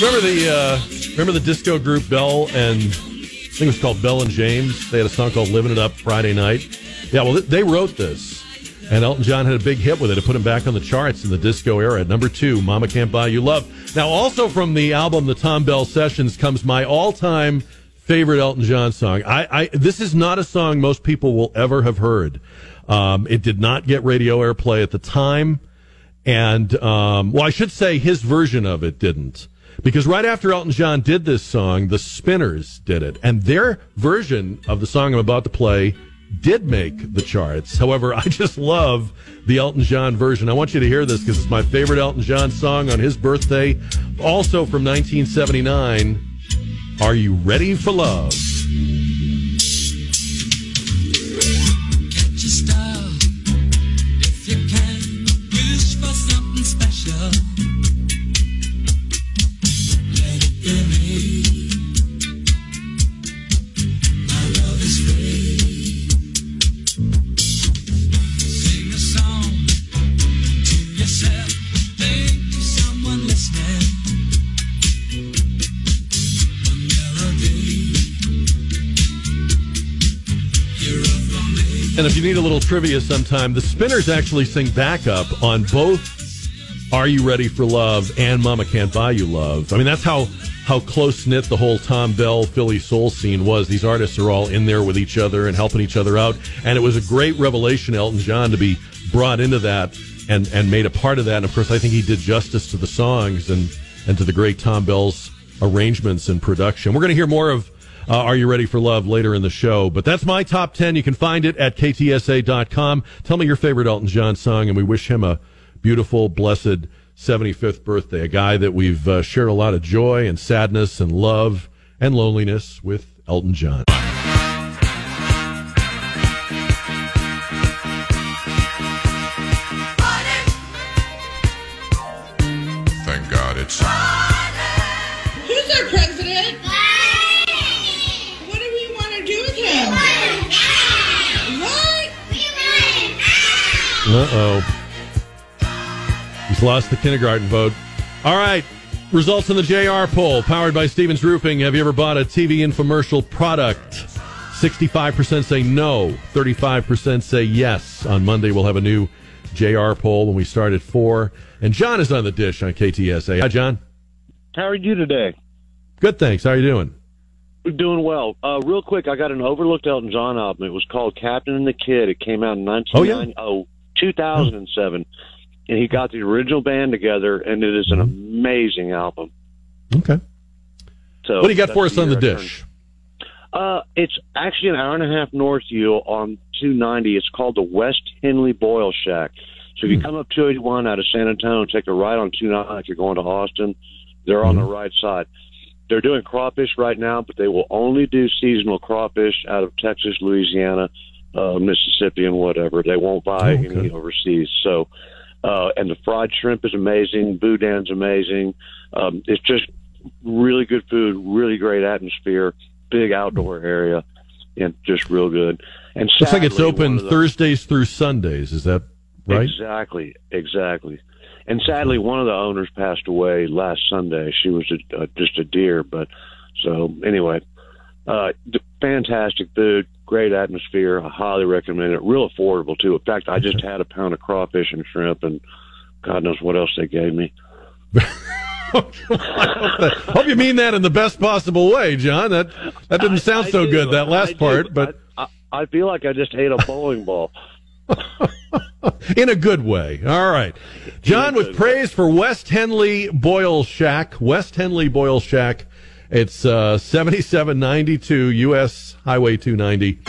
Remember the uh, remember the disco group Bell and I think it was called Bell and James. They had a song called "Living It Up" Friday night. Yeah, well, they wrote this, and Elton John had a big hit with it. It put him back on the charts in the disco era at number two. "Mama Can't Buy You Love." Now, also from the album "The Thom Bell Sessions" comes my all-time favorite Elton John song. I, I this is not a song most people will ever have heard. Um, it did not get radio airplay at the time, and um, well, I should say his version of it didn't. Because right after Elton John did this song, the Spinners did it. And their version of the song I'm about to play did make the charts. However, *laughs* I just love the Elton John version. I want you to hear this because it's my favorite Elton John song on his birthday. Also from 1979. Are you ready for love? And if you need a little trivia sometime, the Spinners actually sing backup on both Are You Ready for Love and Mama Can't Buy You Love. I mean, that's how, how close knit the whole Thom Bell Philly soul scene was. These artists are all in there with each other and helping each other out. And it was a great revelation, Elton John, to be brought into that and, and made a part of that. And of course, I think he did justice to the songs and, and to the great Thom Bell's arrangements and production. We're going to hear more of uh, Are You Ready for Love later in the show. But that's my top 10. You can find it at ktsa.com. Tell me your favorite Elton John song, and we wish him a beautiful, blessed 75th birthday. A guy that we've uh, shared a lot of joy and sadness and love and loneliness with Elton John. Uh oh. He's lost the kindergarten vote. All right. Results in the JR poll, powered by Stevens Roofing. Have you ever bought a TV infomercial product? 65% say no, 35% say yes. On Monday, we'll have a new JR poll when we start at 4. And John is on the dish on KTSA. Hi, John. How are you today? Good, thanks. How are you doing? We're doing well. Uh, real quick, I got an overlooked Elton John album. It was called Captain and the Kid. It came out in 1990, oh, 2007. And he got the original band together, and it is an mm-hmm. amazing album. Okay. So What do you got for us on the dish? Uh, it's actually an hour and a half north of you on 290. It's called the West Henly Boil Shack. So if you hmm. come up 281 out of San Antonio, take a right on 290 if you're going to Austin. They're on the mm-hmm. right side. They're doing crawfish right now, but they will only do seasonal crawfish out of Texas, Louisiana, uh, Mississippi, and whatever. They won't buy any overseas. So, uh, and the fried shrimp is amazing. Boudin's amazing. Um, it's just really good food, really great atmosphere, big outdoor area, and just real good. And Looks like it's open the- Thursdays through Sundays. Is that right? Exactly, exactly. And sadly, one of the owners passed away last Sunday. She was a, uh, just a deer, but so anyway, uh, fantastic food, great atmosphere. I highly recommend it. Real affordable too. In fact, I just had a pound of crawfish and shrimp, and God knows what else they gave me. *laughs* Hope you mean that in the best possible way, John. That that didn't sound I so do. good. That last I part, but I, I feel like I just ate a bowling ball. *laughs* *laughs* in a good way. All right. John with praise for West Henly Boil Shack. West Henly Boil Shack. It's uh, 7792 U.S. Highway 290.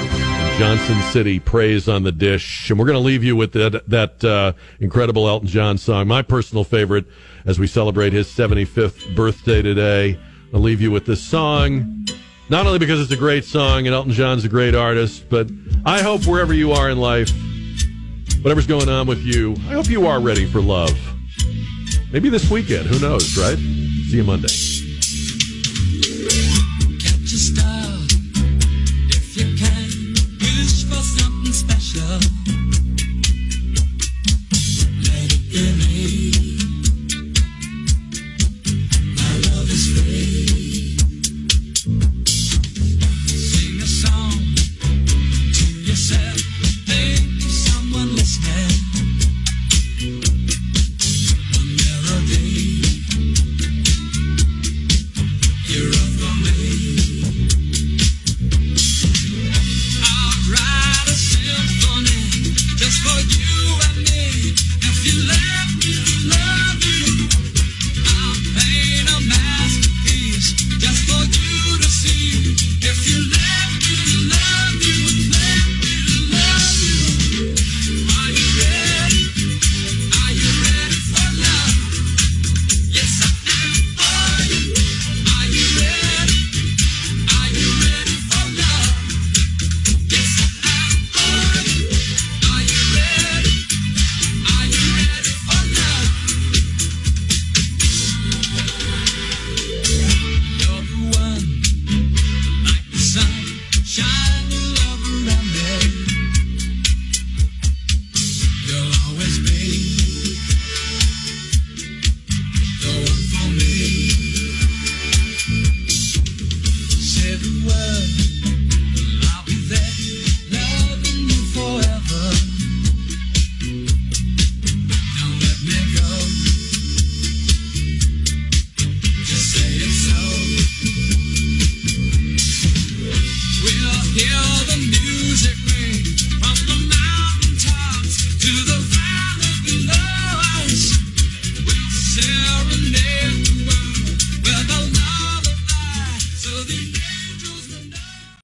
Johnson City praise on the dish. And we're going to leave you with that, that uh, incredible Elton John song, my personal favorite, as we celebrate his 75th birthday today. I'll leave you with this song, not only because it's a great song and Elton John's a great artist, but I hope wherever you are in life, whatever's going on with you, I hope you are ready for love. Maybe this weekend, who knows, right? See you Monday.